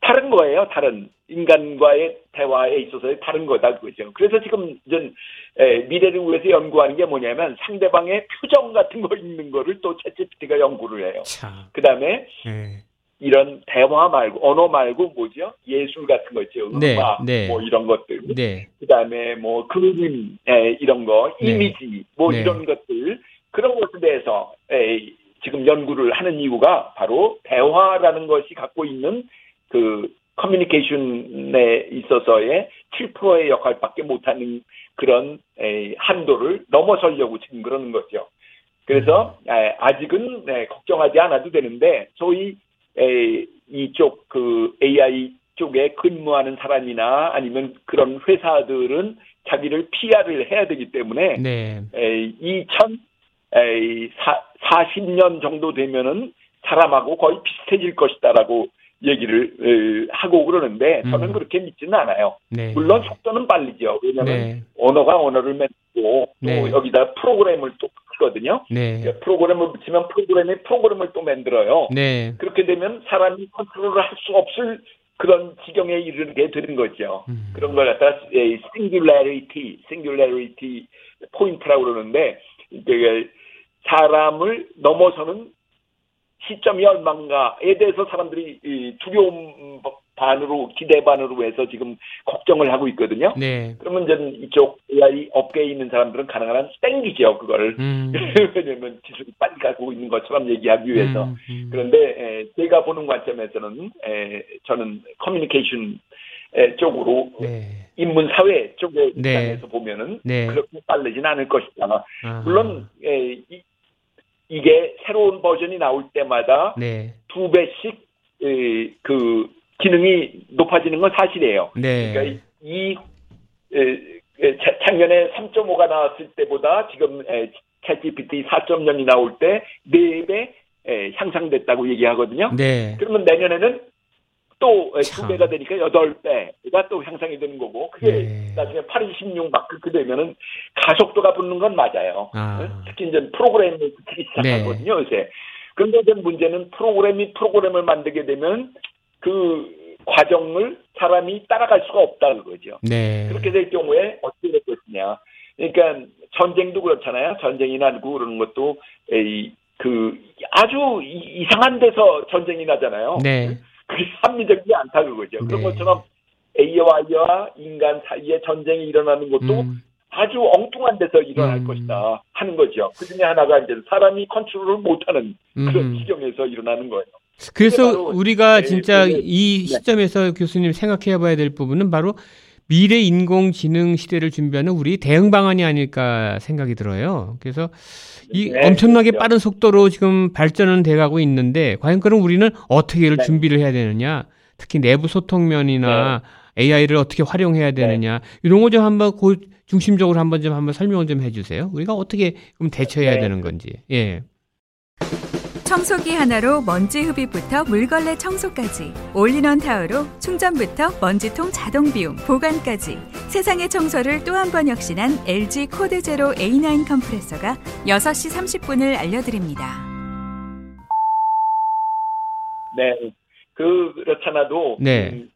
다른 거예요. 다른 인간과의 대화에 있어서의 다른 거다 그거죠. 그래서 지금 전 에, 미래를 위해서 연구하는 게 뭐냐면 상대방의 표정 같은 거 있는 거를 또 챗GPT가 연구를 해요. 참. 그다음에 네. 이런 대화 말고 언어 말고 뭐죠? 예술 같은 거 있죠. 네, 음악 네. 뭐 이런 것들. 네. 그다음에 뭐 그림 에, 이런 거, 네. 이미지 뭐 네. 이런 것들 그런 것에 대해서 에, 지금 연구를 하는 이유가 바로 대화라는 것이 갖고 있는 그 커뮤니케이션에 있어서의 7%의 역할밖에 못하는 그런 에, 한도를 넘어서려고 지금 그러는 거죠. 그래서 음. 에, 아직은 네, 걱정하지 않아도 되는데 소위 에, 이쪽 그 AI 쪽에 근무하는 사람이나 아니면 그런 회사들은 자기를 PR을 해야 되기 때문에 네. 에, 2040년 정도 되면은 사람하고 거의 비슷해질 것이다라고 얘기를 에, 하고 그러는데 저는 음. 그렇게 믿지는 않아요. 네. 물론 속도는 빨리죠. 왜냐하면 네. 언어가 언어를 맺고 또 네. 여기다 프로그램을 또 붙거든요. 네. 프로그램을 붙이면 프로그램이 프로그램을 또 만들어요. 네. 그렇게 되면 사람이 컨트롤을 할 수 없을 그런 지경에 이르게 되는 거죠. 음. 그런 걸 에, singularity, singularity 포인트라고 그러는데 이게 사람을 넘어서는 시점이 얼마인가에 대해서 사람들이 이 두려움 반으로 기대 반으로 해서 지금 걱정을 하고 있거든요. 네. 그러면 이제 이쪽 AI 업계에 있는 사람들은 가능한 한 땡기죠 그거를 음. 왜냐면 기술이 빨리 가고 있는 것처럼 얘기하기 위해서 음, 음. 그런데 에, 제가 보는 관점에서는 에, 저는 커뮤니케이션 에, 쪽으로 네. 인문 사회 쪽의 네. 입장에서 보면은 네. 그렇게 빠르진 않을 것이다. 아. 물론 이, 이게 새로운 버전이 나올 때마다 네. 두 배씩 에, 그 기능이 높아지는 건 사실이에요. 네. 그러니까 이 에, 작년에 3.5가 나왔을 때보다 지금 에, 챗GPT 4.0이 나올 때 4배 에, 향상됐다고 얘기하거든요. 네. 그러면 내년에는 또 에, 참. 두 배가 되니까 8배가 또 향상이 되는 거고 그게 네. 나중에 8, 16막 그렇게 되면은 가속도가 붙는 건 맞아요. 아. 어? 특히 이제 프로그램을 붙이기 시작하거든요, 네. 요새. 그런데 이제 문제는 프로그램이 프로그램을 만들게 되면 그 과정을 사람이 따라갈 수가 없다는 거죠. 네. 그렇게 될 경우에 어떻게 될 것이냐. 그러니까 전쟁도 그렇잖아요. 전쟁이 나고 그러는 것도 에이, 그 아주 이- 이상한 데서 전쟁이 나잖아요. 네. 그게 합리적이지 않다 그거죠. 그런 네. 것처럼 AI와 인간 사이에 전쟁이 일어나는 것도 음. 아주 엉뚱한 데서 일어날 음. 것이다 하는 거죠. 그 중에 하나가 이제 사람이 컨트롤을 못하는 그런 음. 지경에서 일어나는 거예요. 그래서 우리가 네, 진짜 네, 이 네. 시점에서 교수님 생각해 봐야 될 부분은 바로 미래 인공지능 시대를 준비하는 우리 대응 방안이 아닐까 생각이 들어요. 그래서 이 네, 엄청나게 그렇죠. 빠른 속도로 지금 발전은 돼가고 있는데 과연 그럼 우리는 어떻게 네. 준비를 해야 되느냐? 특히 내부 소통면이나 AI를 어떻게 활용해야 되느냐 이런 거 좀 한번 그 중심적으로 한번 좀 한번 설명을 좀 해주세요. 우리가 어떻게 그럼 대처해야 네. 되는 건지. 예. 청소기 하나로 먼지 흡입부터 물걸레 청소까지 올인원 타워로 충전부터 먼지통 자동 비움 보관까지 세상의 청소를 또 한 번 혁신한 LG 코드 제로 A9 컴프레서가 6시 30분을 알려드립니다. 네. 그, 그렇잖아도, 네. 음,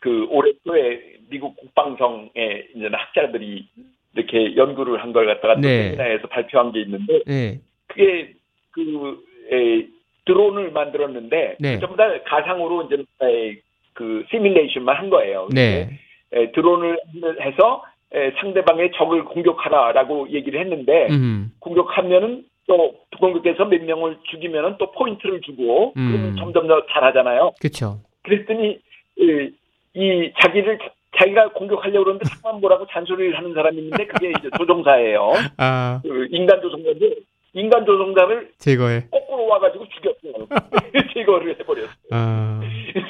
그, 올해 초에 미국 국방성에 이제 학자들이 이렇게 연구를 한 걸 갖다가 또 네. 세미나에서 발표한 게 있는데, 네. 그게 그, 에, 드론을 만들었는데, 네. 전부 다 가상으로 이제, 에, 그, 시뮬레이션만 한 거예요. 네. 에, 드론을 해서 에, 상대방의 적을 공격하라라고 얘기를 했는데, 음. 공격하면은 또 공격해서 몇 명을 죽이면은 또 포인트를 주고 음. 그러면 점점 더 잘하잖아요. 그렇죠. 그랬더니 이, 이 자기를 자기가 공격하려고 그러는데 자꾸만 뭐라고 잔소리를 하는 사람이 있는데 그게 이제 조종사예요. 아, 그 인간 조종사인데 인간 조종사를 제거해. 거꾸로 와가지고 죽였어요. 제거를 해버렸어요. 아.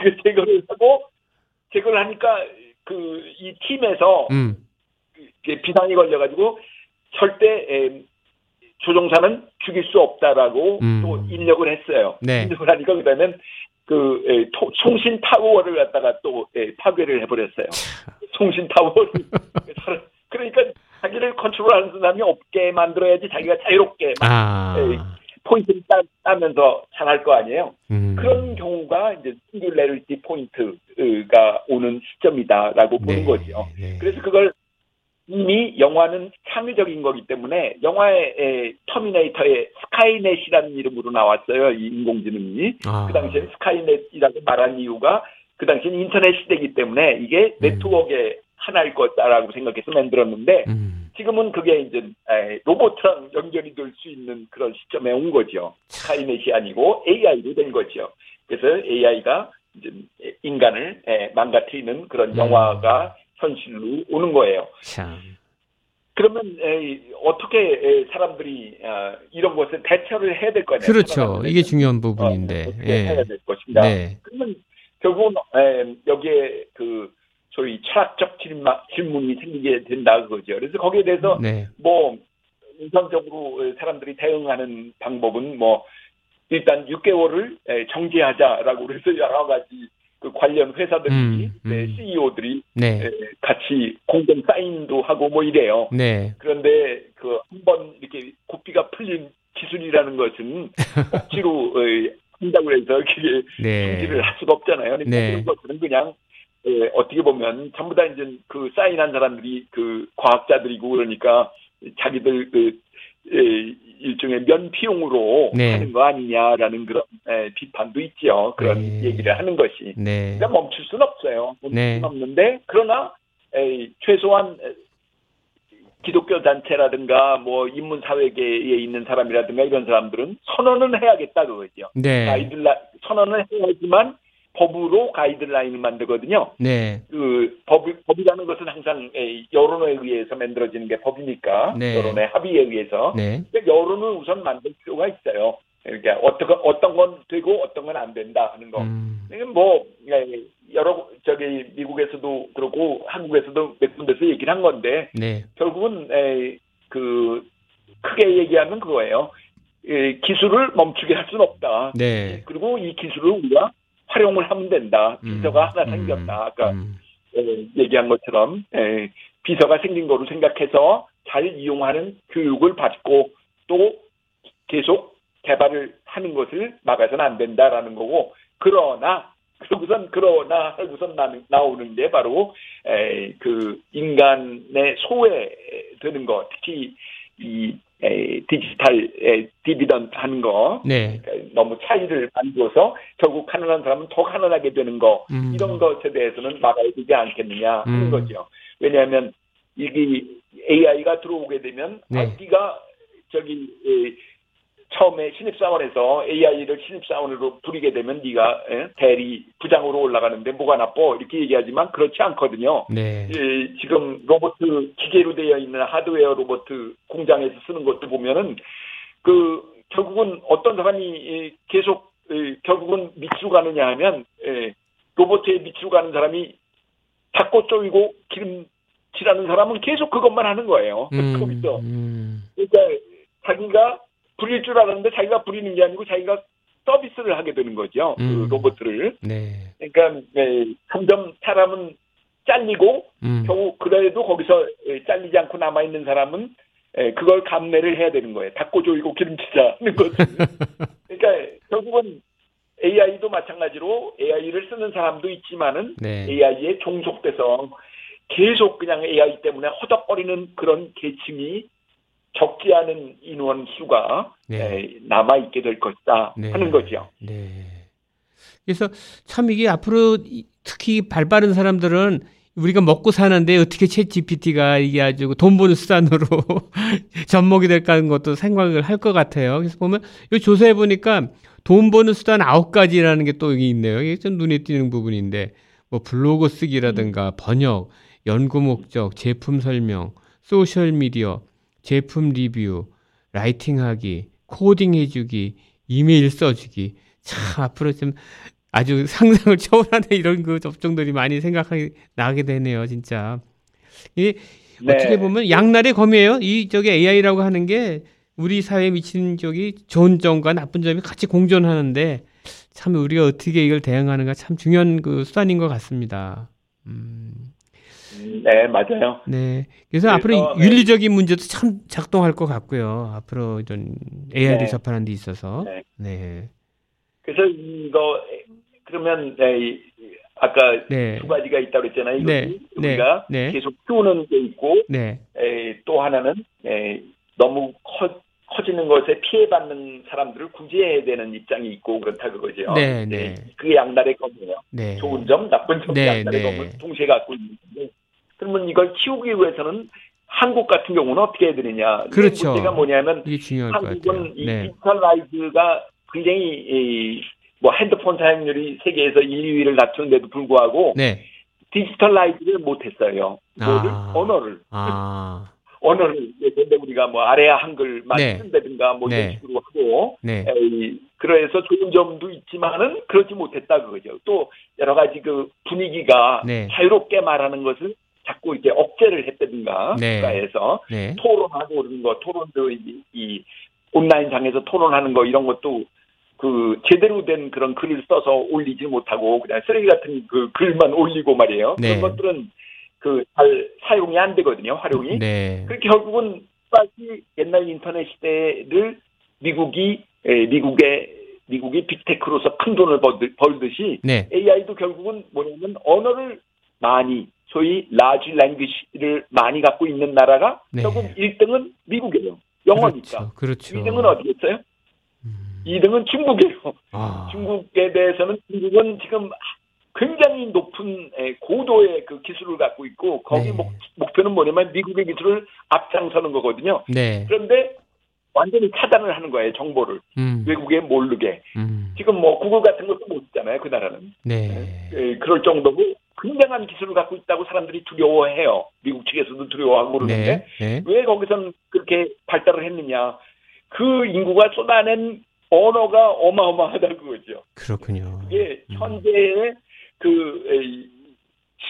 그 제거를 하고 제거를 하니까 그 이 팀에서 음. 비상이 걸려가지고 절대 에, 조종사는 죽일 수 없다라고 음. 또 인력을 했어요. 네. 인력을 하니까 그다음엔 그 에, 토- 송신 타워를 갖다가 또 에, 파괴를 해버렸어요. 송신 타워를 그러니까 자기를 컨트롤하는 사람이 없게 만들어야지 자기가 자유롭게 막 아. 포인트를 따, 따면서 잘할 거 아니에요. 음. 그런 경우가 이제 singularity 포인트가 오는 시점이다라고 보는 네, 거죠. 네. 그래서 그걸 이미 영화는 창의적인 거기 때문에 영화의 에, 터미네이터의 스카이넷이라는 이름으로 나왔어요. 이 인공지능이. 아. 그 당시에 스카이넷이라고 말한 이유가 그 당시엔 인터넷 시대이기 때문에 이게 네트워크의 하나일 거다라고 생각해서 만들었는데 음. 지금은 그게 이제 에, 로봇이랑 연결이 될 수 있는 그런 시점에 온 거죠. 스카이넷이 아니고 AI로 된 거죠. 그래서 AI가 이제 인간을 에, 망가뜨리는 그런 음. 영화가 현실로 오는 거예요. 참. 그러면 에, 어떻게 에, 사람들이 아, 이런 것에 대처를 해야 될거 아니에요? 그렇죠. 이게. 중요한 어, 부분인데. 어 떻게 해야 예. 될 것인가. 네. 그러면 결국은 에, 여기에 그 소위 철학적 질문, 질문이 생기게 된다 그거죠. 그래서 거기에 대해서 네. 뭐 우선적으로 사람들이 대응하는 방법은 뭐 일단 6개월을 정지하자라고 그래서 여러 가지 그 관련 회사들이 음, 음. 네, CEO들이 네. 같이 공동 사인도 하고 뭐 이래요. 네. 그런데 그 한 번 이렇게 고삐가 풀린 기술이라는 것은 억지로 어, 한다고 해서 그게 네. 중지를 할 수가 없잖아요. 그러니까 네. 그런 것들은 그냥 에, 어떻게 보면 전부 다 이제 그 사인한 사람들이 그 과학자들이고 그러니까 자기들 그 에, 일종의 면피용으로 네. 하는 거 아니냐라는 그런 에, 비판도 있죠. 그런 네. 얘기를 하는 것이. 네. 그러니까 멈출 수는 없어요. 멈출 네. 수는 없는데 그러나 에, 최소한 에, 기독교 단체라든가 뭐 인문 사회계에 있는 사람이라든가 이런 사람들은 선언은 해야겠다 그거죠. 네. 가이드라 선언을 해야지만 법으로 가이드라인을 만들거든요. 네. 그 법, 법이라는 것은 항상 에, 여론에 의해서 만들어지는 게 법이니까 네. 여론의 합의에 의해서 네. 그러니까 여론을 우선 만들 필요가 있어요. 그러니까 어떤 건- 어떤 건 되고 어떤 건 안 된다 하는 거. 음. 그러니까 뭐 에, 여러 저기 미국에서도 그렇고 한국에서도 몇 군데서 얘기를 한 건데 네. 결국은 에, 그 크게 얘기하면 그거예요. 에, 기술을 멈추게 할 수는 없다. 네. 그리고 이 기술을 우리가 활용을 하면 된다. 음. 비서가 하나 음. 생겼다. 아까 음. 에, 얘기한 것처럼 에, 비서가 생긴 거로 생각해서 잘 이용하는 교육을 받고 또 계속 개발을 하는 것을 막아서는 안 된다라는 거고 그러나 그러고선 그러나 하고선 나, 나오는 게 바로 에, 그 인간의 소외되는 거 특히 이 에, 디지털 에, dividend 하는 거 네. 그러니까 너무 차이를 만들어서 결국 가난한 사람은 더 가난하게 되는 거 음. 이런 것에 대해서는 막아야 되지 않겠느냐 하는 음. 거죠. 왜냐하면 이게 AI가 들어오게 되면 네. 아, 네가 저기 에, 처음에 신입사원에서 AI를 신입사원으로 부리게 되면 네가 예, 대리 부장으로 올라가는데 뭐가 나빠 이렇게 얘기하지만 그렇지 않거든요. 네. 예, 지금 로봇 기계로 되어 있는 하드웨어 로봇 공장에서 쓰는 것도 보면은 그 결국은 어떤 사람이 예, 계속 예, 결국은 밑으로 가느냐 하면 예, 로봇에 밑으로 가는 사람이 닦고 쪼이고 기름칠하는 사람은 계속 그것만 하는 거예요. 음, 거기서 음, 그러니까 자기가 부릴 줄 알았는데 자기가 부리는 게 아니고 자기가 서비스를 하게 되는 거죠. 음. 그 로봇을. 네. 그러니까 예, 점점 사람은 잘리고 음, 겨우 그래도 거기서 예, 잘리지 않고 남아 있는 사람은 예, 그걸 감내를 해야 되는 거예요. 닦고 조이고 기름치자 하는 거죠. 그러니까 결국은 AI도 마찬가지로 AI를 쓰는 사람도 있지만은 네. AI에 종속돼서 계속 그냥 AI 때문에 허덕거리는 그런 계층이 적지 않은 인원 수가 네. 남아 있게 될 것이다 네. 하는 거죠. 네. 그래서 참 이게 앞으로 이- 특히 발 빠른 사람들은 우리가 먹고 사는데 어떻게 챗 GPT가 이게 아주 돈 버는 수단으로 접목이 될까 하는 것도 생각을 할 것 같아요. 그래서 보면 이 조사해 보니까 돈 버는 수단 아홉 가지라는 게 또 여기 있네요. 이게 좀 눈에 띄는 부분인데 뭐 블로그 쓰기라든가 번역, 연구 목적, 제품 설명, 소셜 미디어, 제품 리뷰, writing하기, 코딩 해주기, 이메일 써주기. 참 앞으로 좀 아주 상상을 초월하는 이런 그 접종들이 많이 생각하게 나게 되네요, 진짜. 이 네. 어떻게 보면 양날의 검이에요. 이 저기 AI라고 하는 게 우리 사회에 미치는 적이 좋은 점과 나쁜 점이 같이 공존하는데 참 우리가 어떻게 이걸 대응하는가 참 중요한 그 수단인 것 같습니다. 음, 네, 맞아요. 네. 그래서 그래서, 앞으로 네. 윤리적인 문제도 참 작동할 것 같고요. 앞으로 이런 AI를 네. 접하는 데 있어서. 네. 네. 그래서 이거 그러면 네, 이- 아까 네. 두 가지가 있다고 그랬잖아요. 이것이 네, 네, 우리가 네. 계속 키우는 게 있고 네. 에, 또 하나는 에, 너무 커, 커지는 것에 피해받는 사람들을 구제해야 되는 입장이 있고 그렇다 그거죠. 네, 예, 네. 그게 양날의 검이에요. 네. 좋은 점, 나쁜 점, 네, 양날의 네. 검을 동시에 갖고 있는데 그러면 이걸 키우기 위해서는 한국 같은 경우는 어떻게 해야 되느냐? 그렇죠. 문제가 뭐냐면. 한국은 이 네. digitalize가 굉장히 이, 뭐 핸드폰 사용률이 세계에서 1, 2위를 다투는데도 불구하고 네. digitalize를 못했어요. 뭐를 아. 언어를 아. 언어를 예컨대 우리가 뭐 아래아 한글만 네. 쓴다든가 뭐 이런 네. 식으로 하고 네. 에이, 그래서 좋은 점도 있지만은 그러지 못했다 그거죠. 또 여러 가지 그 분위기가 네. 자유롭게 말하는 것을 자꾸 이렇게 억제를 했다든가 네. 국가에서 네. 토론하고 그러는 거 토론도 이, 이 온라인 상에서 토론하는 거 이런 것도 그 제대로 된 그런 글을 써서 올리지 못하고 그냥 쓰레기 같은 그 글만 올리고 말이에요. 네. 그런 것들은 그 잘 사용이 안 되거든요. 활용이. 네. 그렇게 결국은 다시 옛날 인터넷 시대를 미국이 에, 미국의 미국이 빅테크로서 큰 돈을 벌- 벌듯이 네. AI도 결국은 뭐냐면 언어를 많이 소위 large language를 많이 갖고 있는 나라가 네. 결국 1등은 미국이에요. 영어니까. 그렇죠. 그렇죠. 2등은 어디겠어요? 음. 2등은 중국이에요. 아. 중국에 대해서는 중국은 지금 굉장히 높은 에, 고도의 그 기술을 갖고 있고 거기 네. 목, 목표는 뭐냐면 미국의 기술을 앞장서는 거거든요. 네. 그런데 완전히 차단을 하는 거예요 정보를 음. 외국에 모르게 음. 지금 뭐 구글 같은 것도 못 있잖아요 그 나라는 네. 에, 그럴 정도고 굉장한 기술을 갖고 있다고 사람들이 두려워해요 미국 측에서도 두려워하고 모르는데 네. 네. 왜 거기선 그렇게 발달을 했느냐 그 인구가 쏟아낸 언어가 어마어마하다 그거죠 그렇군요. 이게 음. 현재의 그 에이,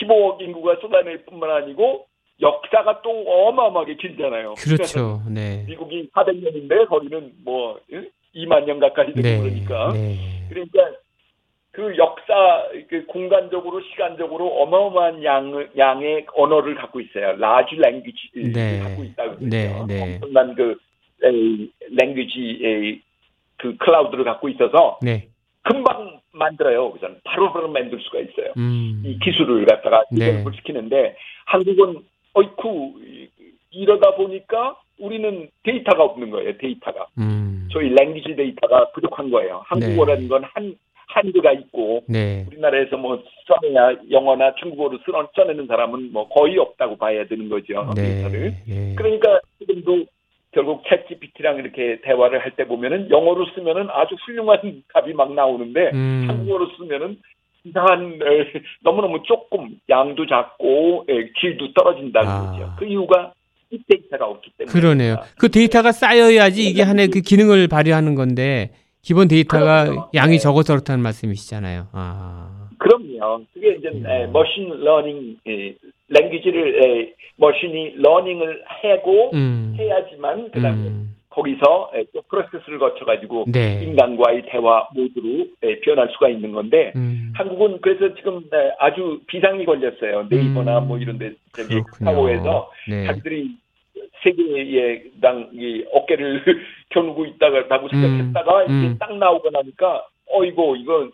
15억 인구가 쏟아낼 뿐만 아니고 역사가 또 어마어마하게 길잖아요. 그렇죠. 네. 미국이 400년인데 거기는 뭐 2만 년 가까이 되고 네. 그러니까 네. 그러니까 그 역사 그 공간적으로 시간적으로 어마어마한 양, 양의 언어를 갖고 있어요. large language를 네. 갖고 있다고. 네, 네. 엄청난 그 에이, language의 그 클라우드를 갖고 있어서 네. 금방 만들어요. 그전 바로바로 만들 수가 있어요. 음. 이 기술을 갖다가 네. 이걸 시키는데 한국은 어이쿠 이- 이러다 보니까 우리는 데이터가 없는 거예요. 데이터가 음. 저희 랭귀지 데이터가 부족한 거예요. 한국어라는 건 한 한글가 있고 네. 우리나라에서 뭐 써내야 영어나 중국어로 써- 써내는 사람은 뭐 거의 없다고 봐야 되는 거죠. 네. 데이터를. 네. 그러니까 지금도 결국 챗 GPT랑 이렇게 대화를 할 때 보면은 영어로 쓰면은 아주 훌륭한 답이 막 나오는데 음. 한국어로 쓰면은 이상한 에, 너무너무 조금 양도 작고 에, 질도 떨어진다는 아. 거죠. 그 이유가 빅데이터가 없기 때문에. 그러네요. 그 데이터가 쌓여야지 이게 하나의 그 기능을 발휘하는 건데 기본 데이터가 그럼요. 양이 네. 적어서 그렇다는 말씀이시잖아요. 아. 그럼요. 그게 이제 음. 에, machine learning 에, language를 에, machine이 learning을 하고 음. 해야지만 그다음에 음. 거기서 에, 또 프로세스를 거쳐가지고 네. 인간과의 대화 모드로 에, 변할 수가 있는 건데 음. 한국은 그래서 지금 에, 아주 비상이 걸렸어요. 네이버나 음. 뭐 이런데 저기. 카카오에서 네. 자기들이 세계의 당이 어깨를 겨누고 있다고 생각했다가 음. 이게 딱 나오고 나니까 어이고 이거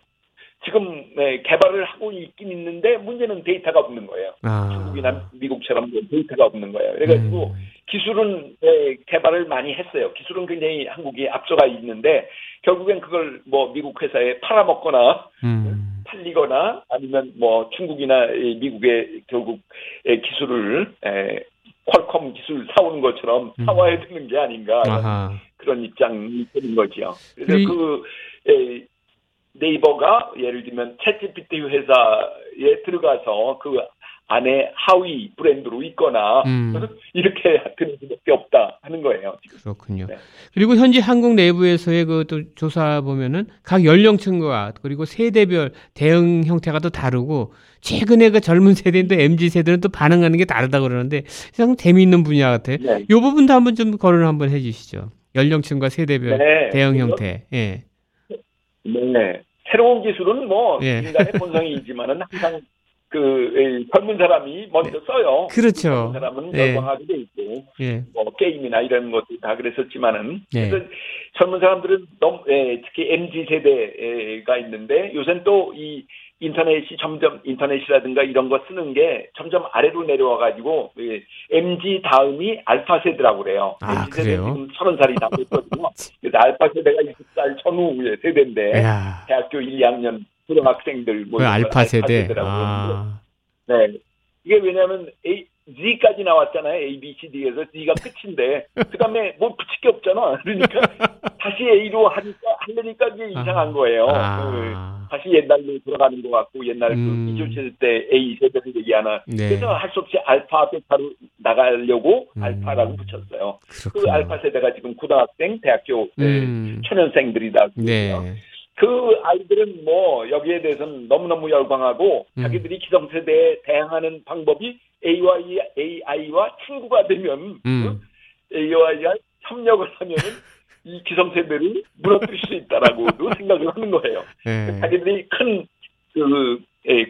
지금 네, 개발을 하고 있긴 있는데 문제는 데이터가 없는 거예요. 아. 중국이나 미국처럼 데이터가 없는 거예요. 그래가지고 음. 기술은 네, 개발을 많이 했어요. 기술은 굉장히 한국이 앞서가 있는데 결국엔 그걸 뭐 미국 회사에 팔아먹거나 음. 팔리거나 아니면 뭐 중국이나 이 미국의 결국 에, 기술을 에, 퀄컴 기술 사오는 것처럼 음. 사와야 되는 게 아닌가 아하. 그런 입장이 되는 거죠. 그래서 그 에, 네이버가 예를 들면 챗GPT 회사에 들어가서 그 안에 하위 브랜드로 있거나 음. 이렇게 되는 수밖에 없다 하는 거예요. 지금. 그렇군요. 네. 그리고 현재 한국 내부에서의 그 또 조사 보면은 각 연령층과 그리고 세대별 대응 형태가 또 다르고 최근에 그 젊은 세대인데 MZ 세대는 또 반응하는 게 다르다 그러는데 참 재미있는 분야 같아요. 네. 이 부분도 한번 좀 거론을 한번 해주시죠. 연령층과 세대별 네. 대응 형태. 예. 네. 새로운 기술은 뭐 예. 인간의 본성이지만은 항상 그 에, 젊은 사람이 먼저 써요. 그렇죠. 젊은 사람은 예. 열광하게 돼 있고 예. 뭐 게임이나 이런 것도 다 그랬었지만은 예. 그래서 젊은 사람들은 너무 예, 특히 mz 세대가 있는데 요새는 또 이 인터넷이 점점 인터넷이라든가 이런 거 쓰는 게 점점 아래로 내려와 가지고 예, mz 다음이 알파 세대라고 그래요. 아, mz 세대 그래요? 지금 서른 살이 다 됐거든요. 그래서 알파 세대가 20살 전후의 세대인데 야. 대학교 1, 2학년 고등학생들 뭐그 알파 세대. 아. 네. 이게 왜냐하면 A, Z까지 나왔잖아요. A, B, C, D에서 Z가 끝인데 그 다음에 뭐 붙일 게 없잖아. 그러니까 다시 A로 하니까 하려니까 이게 이상한 거예요. 네. 아. 다시 옛날로 돌아가는 것 같고 옛날 음. 그 2조 시대 때 A 세대를 얘기하나. 네. 그래서 할 수 없이 알파, 베타로 나가려고 음. 알파라고 붙였어요. 그 그렇군요. 알파 세대가 지금 고등학생, 대학교 네, 음. 초년생들이다. 네. 그 아이들은 뭐 여기에 대해서는 너무너무 열광하고 음. 자기들이 기성세대에 대항하는 방법이 A와 AI와 친구가 되면 음. AI와 협력을 하면은 이 기성세대를 무너뜨릴 수 있다라고도 생각을 하는 거예요. 네. 자기들이 큰그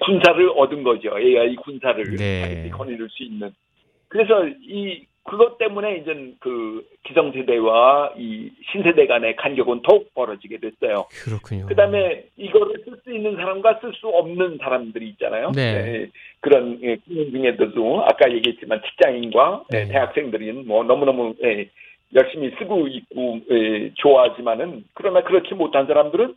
군사를 얻은 거죠. AI 군사를 네. 자기들이 거느릴 수 있는. 그래서 이 그것 때문에 이제 그 기성세대와 이 신세대 간의 간격은 더욱 벌어지게 됐어요. 그렇군요. 그다음에 이거를 쓸 수 있는 사람과 쓸 수 없는 사람들이 있잖아요. 네. 그런 예, 국민 중에서도 아까 얘기했지만 직장인과 예, 네. 대학생들은 뭐 너무너무 예, 열심히 쓰고 있고 예, 좋아하지만은 그러나 그렇지 못한 사람들은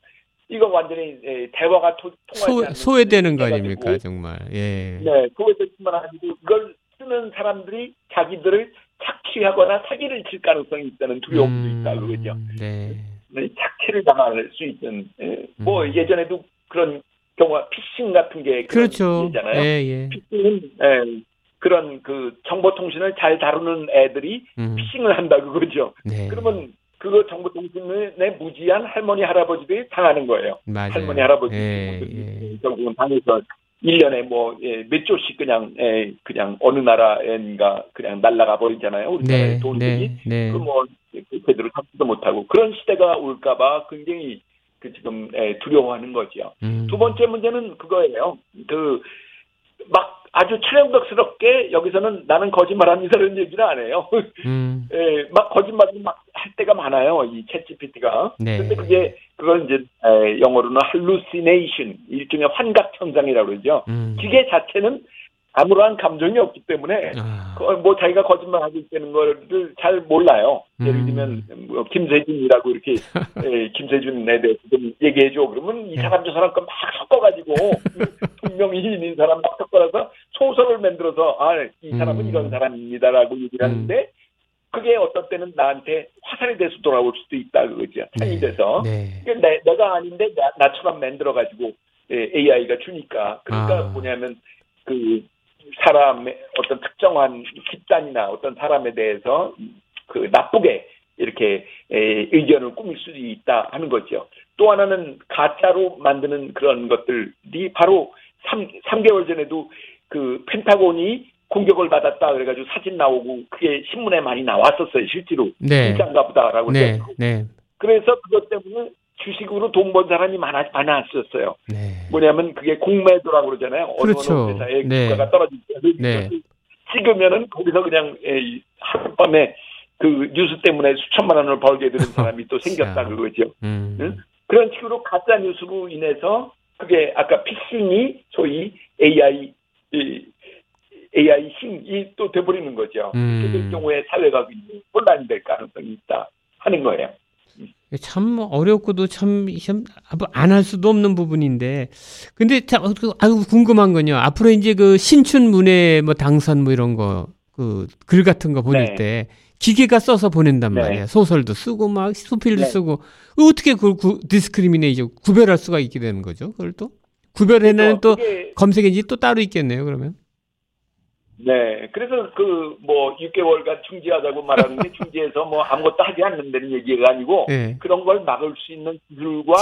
이거 완전히 예, 대화가 토, 통하지 소, 소외되는 거 아닙니까 정말. 예. 네, 소외되지만 아니고 이걸 쓰는 사람들이 자기들을 착취하거나 사기를 칠 가능성이 있다는 두려움도 있다 그거죠. 네. 네, 착취를 당할 수 있는 예, 뭐 음. 예전에도 그런 경우가 피싱 같은 게 그런 그렇죠. 일이잖아요. 예, 예. 피싱은 예, 그런 그 정보통신을 잘 다루는 애들이 음. 피싱을 한다 그거죠. 네. 그러면 그거 정보통신에 무지한 할머니 할아버지들이 당하는 거예요. 맞아요. 할머니 할아버지 예, 예. 결국은 당해서 1년에 뭐, 예, 몇 조씩 그냥, 예, 그냥 어느 나라엔가 그냥 날라가 버리잖아요. 우리나라의 네, 돈들이. 네, 네. 그 뭐, 그 제대로 잡지도 못하고. 그런 시대가 올까봐 굉장히 그 지금, 예, 두려워하는 거죠. 음. 두 번째 문제는 그거예요. 그, 막 아주 철형덕스럽게 여기서는 나는 거짓말합니다 이런 얘기를 안 해요. 음. 예, 막 거짓말을 막 할 때가 많아요. 이 챗GPT가. 네. 근데 그게 그걸 이제 에, 영어로는 hallucination 일종의 환각 현상이라고 그러죠. 음. 기계 자체는 아무러한 감정이 없기 때문에 아. 그, 뭐 자기가 거짓말하고 있다는 거를 잘 몰라요. 예를 음. 들면 뭐 김세준이라고 이렇게 에, 김세준에 대해서 좀 얘기해 줘. 그러면 이 네. 사람 저 사람 거 막 섞어가지고 분명히 있는 사람 막 섞어서 소설을 만들어서 아이 사람은 음. 이런 사람입니다라고 얘기를 음. 하는데 그게 어떤 때는 나한테 화살이 돼서 돌아올 수도 있다 그거죠. 창이 돼서. 네. 그러니까 내, 내가 아닌데 나, 처럼 만들어 가지고 AI가 주니까 그러니까 아. 뭐냐면 그 사람의 어떤 특정한 집단이나 어떤 사람에 대해서 그 나쁘게 이렇게 에, 의견을 꾸밀 수도 있다 하는 거죠. 또 하나는 가짜로 만드는 그런 것들이 바로 3, 3개월 전에도 그 펜타곤이 공격을 받았다 그래가지고 사진 나오고 그게 신문에 많이 나왔었어요 실제로 네. 진짜인가 보다라고 네. 네. 그래서 그것 때문에 주식으로 돈 번 사람이 많아, 많았었어요. 네. 뭐냐면 그게 공매도라고 그러잖아요. 그렇죠. 어느 회사의 네. 주가가 떨어질 때 네. 찍으면은 거기서 그냥 에, 하룻밤에 그 뉴스 때문에 수천만 원을 벌게 되는 사람이 또 생겼다 참. 그거죠. 음. 응? 그런 식으로 가짜 뉴스로 인해서 그게 아까 피싱이 소위 AI 이, AI 힘이 또 돼버리는 거죠. 음. 될 경우에 사회가 혼란이 될 가능성이 있다 하는 거예요. 참 어렵고도 참 안 할 수도 없는 부분인데. 근데 참 어, 그, 아유 궁금한 건요. 앞으로 이제 그 신춘 문예 뭐 당선 뭐 이런 거 그 글 같은 거 보낼 네. 때 기계가 써서 보낸단 네. 말이에요. 소설도 쓰고 막 수필도 네. 쓰고. 어떻게 그걸 구, discrimination 구별할 수가 있게 되는 거죠? 그걸 또? 구별해내는 또 그게 검색 엔진이 또 따로 있겠네요 그러면 네, 그래서 그 뭐 6개월간 중지하자고 말하는데 중지해서 뭐 아무것도 하지 않는다는 얘기가 아니고 예 그런 걸 막을 수 있는 기술과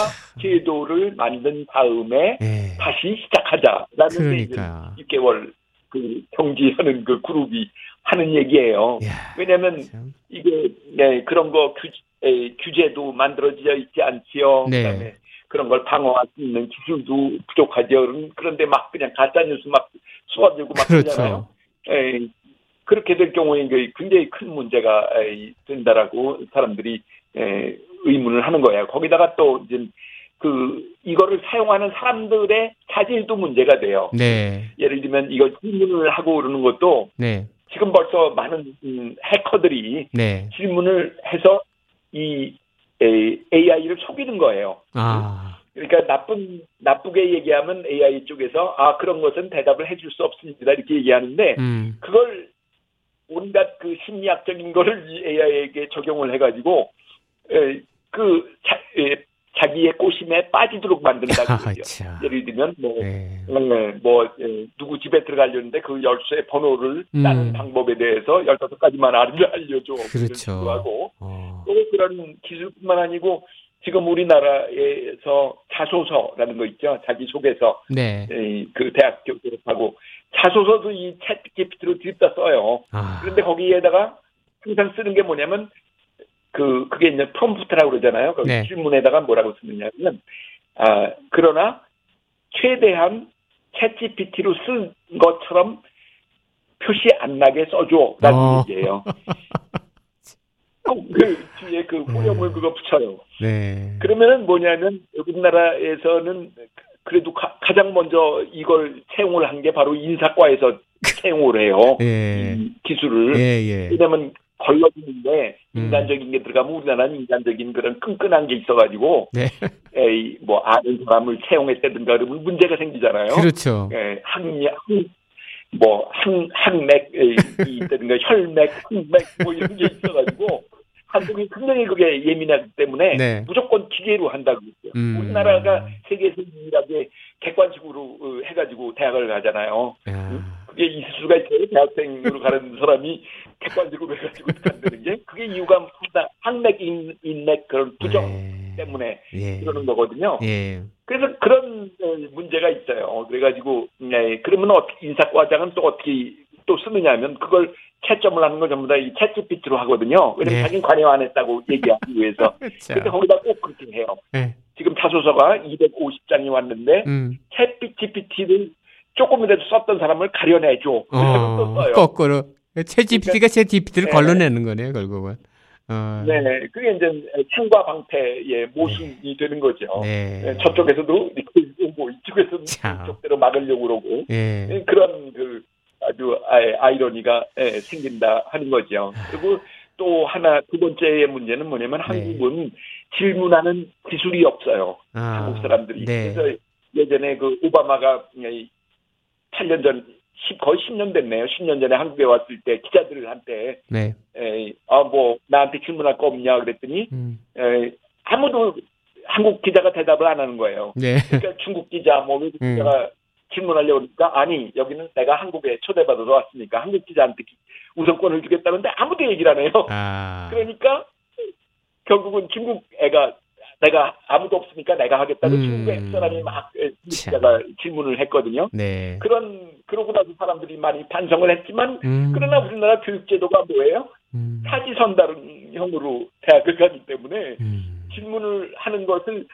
제도를 만든 다음에 예. 다시 시작하자라는 게 이제 그러니까 6개월 그 정지하는 그 그룹이 하는 얘기예요. 야, 왜냐하면 참. 이게 네, 그런 거 규, 에, 규제도 만들어져 있지 않지요. 네. 그다음에 그런 걸 방어할 수 있는 기술도 부족하죠. 그런데 막 그냥 가짜 뉴스 막 쏟아지고 막 그러잖아요. 에, 그렇게 될 경우에 굉장히 큰 문제가 에, 된다라고 사람들이 에, 의문을 하는 거예요. 거기다가 또 이제 그 이거를 사용하는 사람들의 자질도 문제가 돼요. 네 예를 들면 이거 질문을 하고 그러는 것도 네, 지금 벌써 많은 음, 해커들이 네. 질문을 해서 이 AI를 속이는 거예요. 아, 그러니까 나쁜 나쁘게 얘기하면 AI 쪽에서 아 그런 것은 대답을 해줄 수 없습니다 이렇게 얘기하는데 음, 그걸 온갖 그 심리학적인 거를 이 AI에게 적용을 해가지고 에, 그 자, 에, 자기의 꼬심에 빠지도록. 참. 예를 들면 뭐 네. 네, 뭐 에, 누구 집에 들어가려는데 그 열쇠 번호를 음. 따는 방법에 대해서 15가지만 알려줘. 그렇죠. 하고 어, 또 그런 기술뿐만 아니고 지금 우리나라에서 자소서라는 거 있죠. 자기 소개서 네. 에, 그 대학교 졸업하고 자소서도 이 챗GPT로 뒤집다 써요. 아, 그런데 거기에다가 항상 쓰는 게 뭐냐면 그 그게 이제 프롬프트라고 그러잖아요. 그 네. 질문에다가 뭐라고 쓰느냐면 아 그러나 최대한 챗GPT로 쓴 것처럼 표시 안 나게 써줘라는 어. 얘기예요. 꼭 그 뒤에 그 후렴을 음. 그거 붙여요. 네. 그러면은 뭐냐면 우리나라에서는 그래도 가, 장 먼저 이걸 채용을 한 게 바로 인사과에서 채용을 해요. 예. 이 기술을. 예, 예. 왜냐면 걸러지는데 음. 인간적인 게 들어가면 우리나라는 인간적인 그런 끈끈한 게 있어가지고 네. 에이, 뭐 아는 사람을 채용했다든가 그러면 문제가 생기잖아요. 그렇죠. 예, 항, 항, 뭐, 항, 항맥이 있다든가 혈맥, 흑맥 뭐 이런 게 있어가지고 한국이 굉장히 그게 예민하기 때문에 네. 무조건 기계로 한다고 그랬어요. 음. 우리나라가 세계에서 유일하게 객관식으로 어, 해가지고 대학을 가잖아요. 야. 그게 있을 수가 있어요. 대학생으로 가는 사람이 객관식으로 해가지고 간다는 게 그게 이유가 인, 인맥 그런 부정 네. 때문에 예. 그러는 거거든요. 예. 그래서 그런 어, 문제가 있어요. 그래가지고 네, 그러면 어떻게 인사과장은 또 어떻게 또 쓰느냐면 그걸 채점을 하는 걸 전부 다 이 챗GPT로 하거든요. 왜냐면 네. 자기는 관여 안 했다고 얘기하기 위해서. 자. 근데 거기다 꼭 그렇게 해요. 예. 지금 자소서가 250장이 왔는데 음. 챗GPT를 조금이라도 썼던 사람을 가려내줘. 어. 거꾸로. 챗 GPT가 챗 GPT를 네. 걸러내는 거네요, 결국은. 어. 네, 그게 이제 창과 방패의 모순이 되는 거죠. 네. 네, 저쪽에서도 뭐 이쪽에서도 참. 이쪽대로 막으려고 그러고 예. 네, 그런 그 아주 아이- 아이러니가 예, 생긴다 하는 거죠. 그리고 또 하나 두 번째의 문제는 뭐냐면 네. 한국은 질문하는 기술이 없어요. 아, 한국 사람들이. 네. 그래서 예전에 그 오바마가 8년 전 10, 거의 10년 됐네요. 10년 전에 한국에 왔을 때 기자들한테 네. 아뭐 나한테 질문할 거 없냐 그랬더니 음. 에, 아무도 한국 기자가 대답을 안 하는 거예요. 네. 그러니까 중국 기자 뭐 외국 음. 기자가 질문하려고 그러니까 아니 여기는 내가 한국에 초대받아서 왔으니까 한국 기자한테 기- 우선권을 주겠다는데 아무도 얘기를 안 해요. 아. 그러니까 결국은 중국 애가 내가 아무도 없으니까 내가 하겠다고 음. 중국 사람이 막. 기자가 질문을 했거든요. 네. 그런 그러고 나서 사람들이 많이 반성을 했지만 음. 그러나 우리나라 교육제도가 뭐예요? 음. 사지 선다형으로 대학을 가기 때문에 음. 질문을 하는 것을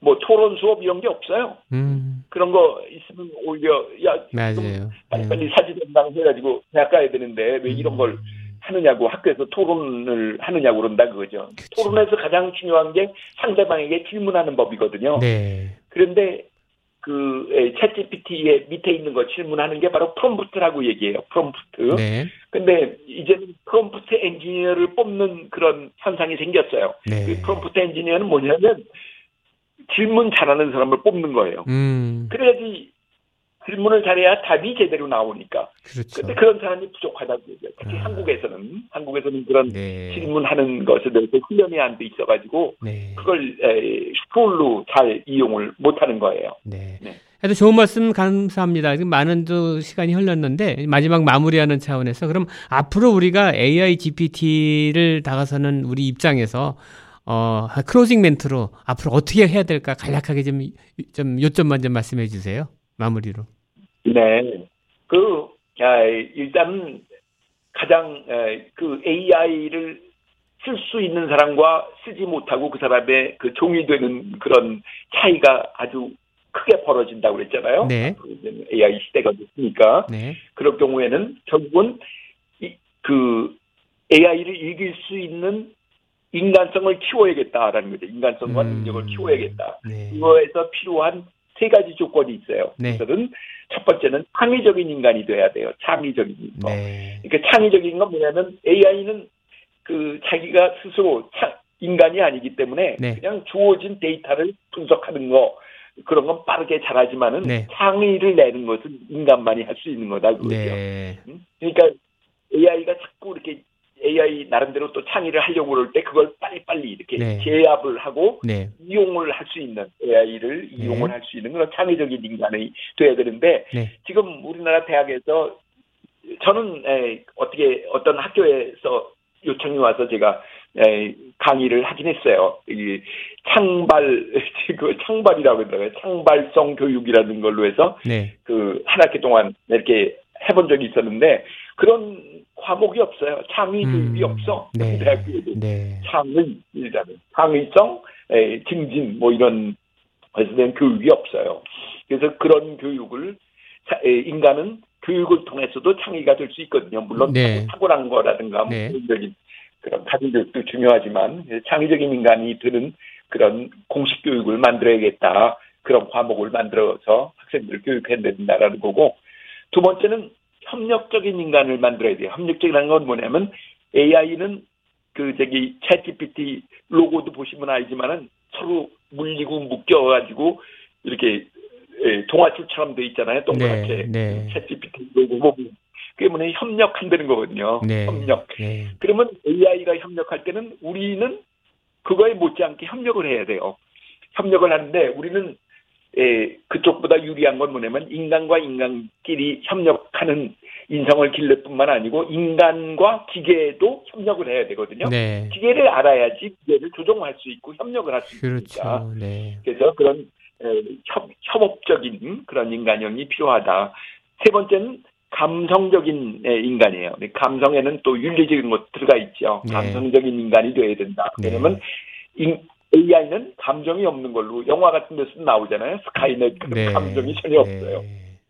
뭐 토론 수업 이런 게 없어요. 음. 그런 거 있으면 오히려 야좀 맞아요. 빨리 빨리 사지 전당 해가지고 대학 가야 되는데 왜 이런 걸 음. 하느냐고 학교에서 토론을 하느냐고 그런다 그거죠. 그쵸. 토론에서 가장 중요한 게 상대방에게 질문하는 법이거든요. 네. 그런데 그 챗GPT의 밑에 있는 거 질문하는 게 바로 프롬프트라고 얘기해요. 프롬프트. 네. 근데 이제는 프롬프트 엔지니어를 뽑는 그런 현상이 생겼어요. 네. 그 프롬프트 엔지니어는 뭐냐면 질문 잘하는 사람을 뽑는 거예요. 음. 그래야지 질문을 잘해야 답이 제대로 나오니까. 그렇죠. 근데 그런 사람이 부족하다고 얘기해요. 특히 아. 한국에서는 한국에서는 그런 네. 질문하는 것에 대해서 훈련이 안 돼 있어가지고 네. 그걸 에, 슈플로 잘 이용을 못하는 거예요. 네. 네. 하여튼 좋은 말씀 감사합니다. 지금 많은 또 시간이 흘렀는데 마지막 마무리하는 차원에서 그럼 앞으로 우리가 AI GPT를 다가서는 우리 입장에서 어, 크로징 멘트로 앞으로 어떻게 해야 될까 간략하게 좀, 좀 요점만 좀 말씀해 주세요. 마무리로. 네. 그, 아, 일단 가장 에, 그 AI를 쓸 수 있는 사람과 쓰지 못하고 그 사람의 그 종이 되는 그런 차이가 아주 크게 벌어진다고 그랬잖아요. 네. AI 시대가 됐으니까. 네. 그럴 경우에는 결국은 이, 그 AI를 이길 수 있는 인간성을 키워야겠다라는 거죠. 인간성과 음. 능력을 키워야겠다. 네. 그거에서 필요한 세 가지 조건이 있어요. 네. 그것은 첫 번째는 창의적인 인간이 돼야 돼요. 창의적인 거. 네. 그러니까 창의적인 건 뭐냐면 AI는 그 자기가 스스로 차- 인간이 아니기 때문에 네. 그냥 주어진 데이터를 분석하는 거 그런 건 빠르게 잘하지만은 네. 창의를 내는 것은 인간만이 할 수 있는 거다 그거죠. 네. 음? 그러니까 AI가 자꾸 이렇게 AI 나름대로 또 창의를 하려고 그럴 때 그걸 빨리빨리 이렇게 네. 제압을 하고 네. 이용을 할 수 있는 AI를 네. 이용을 할수 있는 그런 창의적인 인간이 돼야 되는데 네. 지금 우리나라 대학에서 저는 에, 어떻게 어떤 학교에서 요청이 와서 제가 에, 강의를 하긴 했어요. 이 창발 그 창발이라고 그러더라고요. 창발성 교육이라는 걸로 해서 네. 그한 학기 동안 이렇게 해본 적이 있었는데 그런 과목이 없어요. 창의 교육이 음, 없어. 네. 대학교에도. 네. 창의 일단은 창의성, 에, 증진 뭐 이런 것에 대한 교육이 없어요. 그래서 그런 교육을 자- 에, 인간은 교육을 통해서도 창의가 될 수 있거든요. 물론 네. 탁월한 거라든가 뭐 네. 개인적인 그런 가진 교육도 중요하지만 창의적인 인간이 되는 그런 공식 교육을 만들어야겠다. 그런 과목을 만들어서 학생들을 교육해야 된다라는 거고 두 번째는 협력적인 인간을 만들어야 돼요. 협력적이라는 건 뭐냐면 AI는 그 저기 챗GPT 로고도 보시면 알지만은 서로 물리고 묶여가지고 이렇게 에, 동아줄처럼 돼 있잖아요. 동그랗게 네, 네. 챗GPT 로고 보면 그게 뭐냐 협력한다는 거거든요. 네. 협력. 네. 그러면 AI가 협력할 때는 우리는 그거에 못지않게 협력을 해야 돼요. 협력을 하는데 우리는 에, 그쪽보다 유리한 건 뭐냐면 인간과 인간끼리 협력하는 인성을 길를 뿐만 아니고 인간과 기계도 협력을 해야 되거든요. 네. 기계를 알아야지 기계를 조종할 수 있고 협력을 할 수 있으니까. 그렇죠. 네. 그래서 그런 에, 협, 협업적인 그런 인간형이 필요하다. 세 번째는 감성적인 에, 인간이에요. 감성에는 또 윤리적인 것 들어가 있죠. 네. 감성적인 인간이 돼야 된다. 네. 왜냐면 인- AI는 감정이 없는 걸로 영화 같은 데서 나오잖아요. 스카이넷 그런 네. 감정이 전혀 없어요.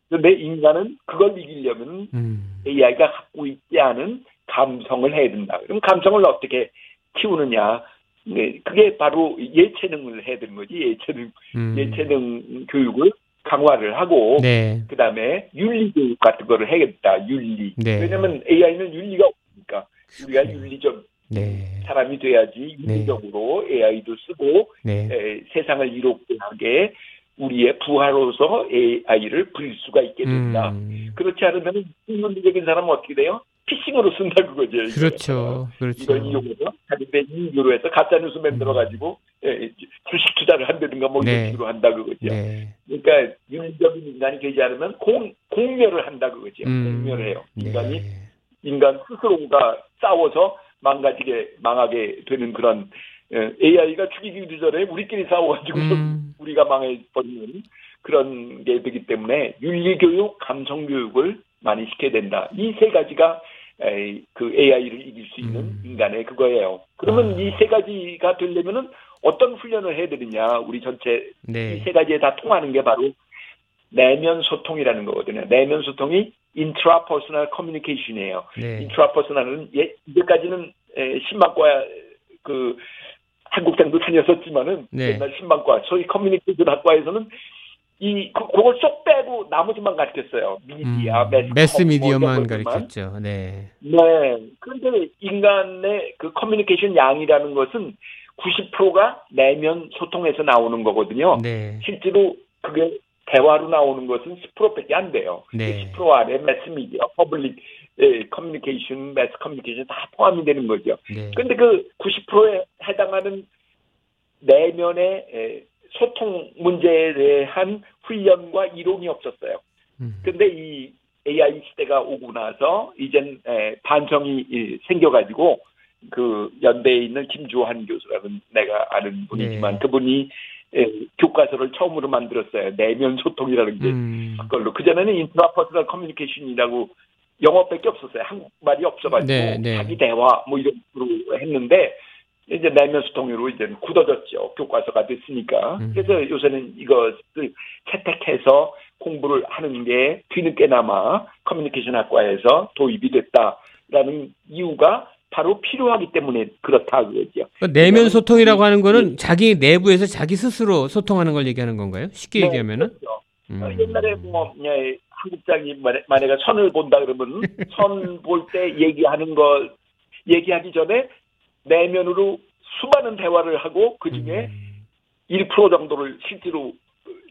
그런데 인간은 그걸 이기려면 음. AI가 갖고 있지 않은 감성을 해야 된다. 그럼 감성을 어떻게 키우느냐? 네, 그게 바로 예체능을 해야 되는 거지. 예체능, 음. 예체능 교육을 강화를 하고, 네. 그 다음에 윤리 교육 같은 거를 해야겠다. 윤리. 네. 왜냐면 AI는 윤리가 없으니까. 우리가 그래요. 윤리적 네. 사람이 돼야지 윤리적으로 AI도 쓰고 네. 에, 세상을 이롭게 하게 우리의 부하로서 AI를 부릴 수가 있게 된다. 음. 그렇지 않으면 인문적인 사람은 어떻게 돼요? 피싱으로 쓴다 그거죠. 그렇죠. 그렇죠. 이걸 이용해서 자기네 이유로 해서 가짜 뉴스 만들어 가지고 예, 주식 투자를 한다든가 뭐 네. 이런 식으로 한다 그거죠. 네. 그러니까 윤리적인 인간이 되지 않으면 공 공멸을 한다 그거죠. 음. 공멸해요. 네. 인간이 인간 스스로가 싸워서 망가지게 망하게 되는 그런 예, AI가 죽이기도 전에 우리끼리 싸워가지고 음. 우리가 망해버리는 그런 게 되기 때문에 윤리교육, 감성교육을 많이 시켜야 된다. 이 세 가지가 그 AI를 이길 수 있는 음. 인간의 그거예요. 그러면 아. 이세 가지가 되려면은 어떤 훈련을 해야 되느냐? 우리 전체 이 네. 세 가지에 다 통하는 게 바로 내면 소통이라는 거거든요. 내면 소통이 intrapersonal communication이에요. 네. intrapersonal은 예, 이제까지는 에, 신방과 그 학과장도 다녔었지만은 네. 옛날 신방과 소위 커뮤니케이션 학과에서는 이 그, 그걸 쏙 빼고 나머지만 가르쳤어요. 미디어, 음, 매스, 뭐 미디어만. 가르쳤죠. 네. 네. 그런데 인간의 그 커뮤니케이션 양이라는 것은 90%가 내면 소통에서 나오는 거거든요. 네. 실제로 그게 대화로 나오는 것은 10%밖에 안 돼요. 네. 10% 안에 매스미디어, public 예, 커뮤니케이션, 매스 커뮤니케이션 다 포함이 되는 거죠. 네. 근데 그 90%에 해당하는 내면의 에, 소통 문제에 대한 훈련과 이론이 없었어요. 음. 근데 이 AI 시대가 오고 나서 이젠 에, 반성이 이, 생겨가지고 그 연대에 있는 김주환 교수라는 내가 아는 분이지만 네. 그분이 에, 교과서를 처음으로 만들었어요. 내면 소통이라는 게 음. 그걸로 그 전에는 intrapersonal communication이라고 영어밖에 없었어요. 한국말이 없어가지고 네, 네. 자기 대화 뭐 이런 식으로 했는데 이제 내면 소통으로 이제 굳어졌죠. 교과서가 됐으니까. 음. 그래서 요새는 이것을 채택해서 공부를 하는 게 뒤늦게나마 커뮤니케이션 학과에서 도입이 됐다라는 이유가 바로 필요하기 때문에 그렇다 그거죠. 그 내면 소통이라고 이- 하는 거는 자기 내부에서 자기 스스로 소통하는 걸 얘기하는 건가요? 쉽게 네, 얘기하면은? 그렇죠. 음. 어, 옛날에 뭐 예, 한국장이 만약- 만약에 선을 본다 그러면 선 볼 때 얘기하는 거 얘기하기 전에 내면으로 수많은 대화를 하고 그 중에 음. 1% 정도를 실제로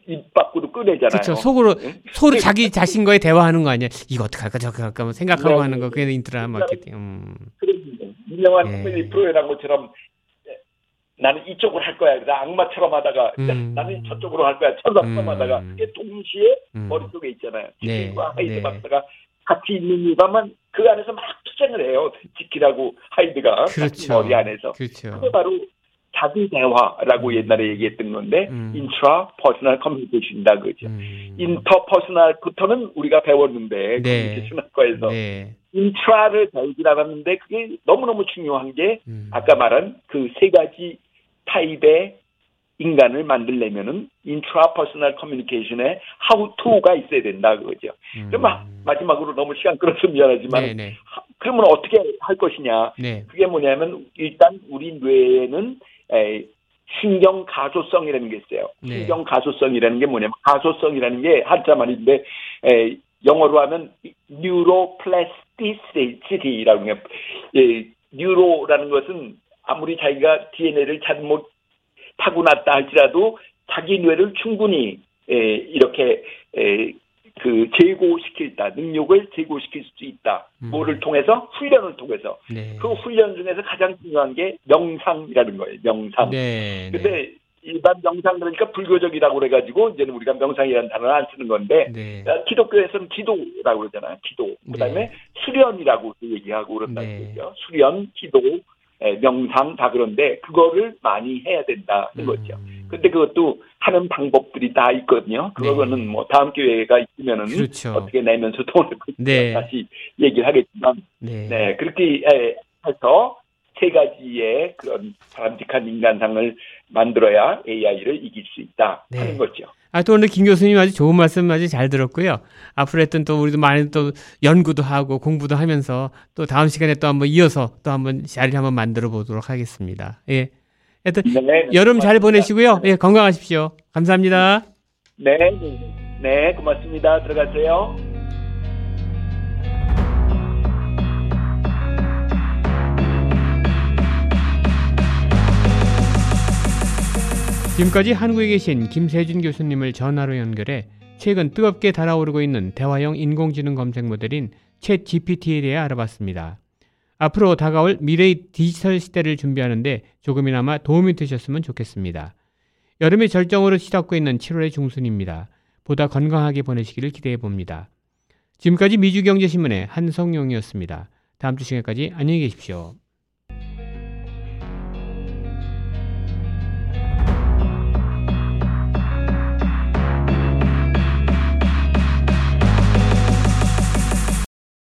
입 밖으로 꺼내잖아요. 그렇죠. 속으로 네. 서로 자기 자신과의 대화하는 거 아니야? 이거 어떻게 할까 저거 할까 뭐 생각하고 네. 하는 거 그게 인트라 마케팅. 음. 그런 유명한 예. 코미디 프로그램 것처럼 나는 이쪽으로 할 거야. 그래서 악마처럼 하다가 음. 나는 저쪽으로 할 거야. 천사처럼 음. 하다가 그게 동시에 음. 머릿속에 있잖아요. 네, 지킬과 하이드 네. 박사가 같이 있는 이유가만 그 안에서 막 투쟁을 해요. 지킬하고 하이드가 그렇죠. 머리 안에서. 그렇죠. 그게 바로 자기 대화라고 옛날에 얘기했던 건데 음. intrapersonal communication이다 그죠. 음. interpersonal부터는 우리가 배웠는데 네. 커뮤니케이션 학과에서 네. intra를 배우지 않았는데 그게 너무너무 중요한 게 음. 아까 말한 그 세 가지 타입의 인간을 만들려면은 intrapersonal communication에 how to가 있어야 된다 그거죠. 음. 그럼 마- 마지막으로 너무 시간 끌어서 미안하지만 네, 네. 하- 그러면 어떻게 할 것이냐? 네. 그게 뭐냐면 일단 우리 뇌에는 에, 신경 가소성이라는 게 있어요. 네. 신경 가소성이라는 게 뭐냐면 가소성이라는 게 한자 말인데 에, 영어로 하면 neuroplasticity라는 게 예, 뉴로라는 것은 아무리 자기가 DNA를 잘못 타고났다 할지라도 자기 뇌를 충분히 에, 이렇게 에, 그 제고시킬다 능력을 제고시킬 수 있다. 음. 뭐를 통해서 훈련을 통해서 네. 그 훈련 중에서 가장 중요한 게 명상이라는 거예요. 명상. 네. 근데 일반 명상 그러니까 불교적이라고 그래가지고 이제는 우리가 명상이라는 단어를 안 쓰는 건데 네. 어, 기독교에서는 기도라고 그러잖아요. 기도. 그다음에 네. 수련이라고 얘기하고 그런다는 네. 거죠. 수련, 기도, 에, 명상 다 그런데 그거를 많이 해야 된다는 거죠. 음. 근데 그것도 하는 방법들이 다 있거든요. 그거는 네. 뭐 다음 기회가 있으면은 그렇죠. 어떻게 내면 소통을 네. 다시 얘기를 하겠지만 네. 네 그렇게 에, 해서 세 가지의 그런 바람직한 인간상을 만들어야 AI를 이길 수 있다 네. 하는 거죠. 아, 또 오늘 김 교수님 아주 좋은 말씀 아주 잘 들었고요. 앞으로 했던 또 우리도 많이 또 연구도 하고 공부도 하면서 또 다음 시간에 또 한번 이어서 또 한번 자리를 한번 만들어 보도록 하겠습니다. 예. 하여튼 네, 여름 잘. 보내시고요. 예, 건강하십시오. 감사합니다. 네, 네, 네, 고맙습니다. 들어가세요. 지금까지 한국에 계신 김세준 교수님을 전화로 연결해 최근 뜨겁게 달아오르고 있는 대화형 인공지능 검색 모델인 챗 GPT에 대해 알아봤습니다. 앞으로 다가올 미래의 디지털 시대를 준비하는데 조금이나마 도움이 되셨으면 좋겠습니다. 여름의 절정으로 시작고 있는 7월의 중순입니다. 보다 건강하게 보내시기를 기대해 봅니다. 지금까지 미주경제신문의 한성용이었습니다. 다음 주 시간까지 안녕히 계십시오.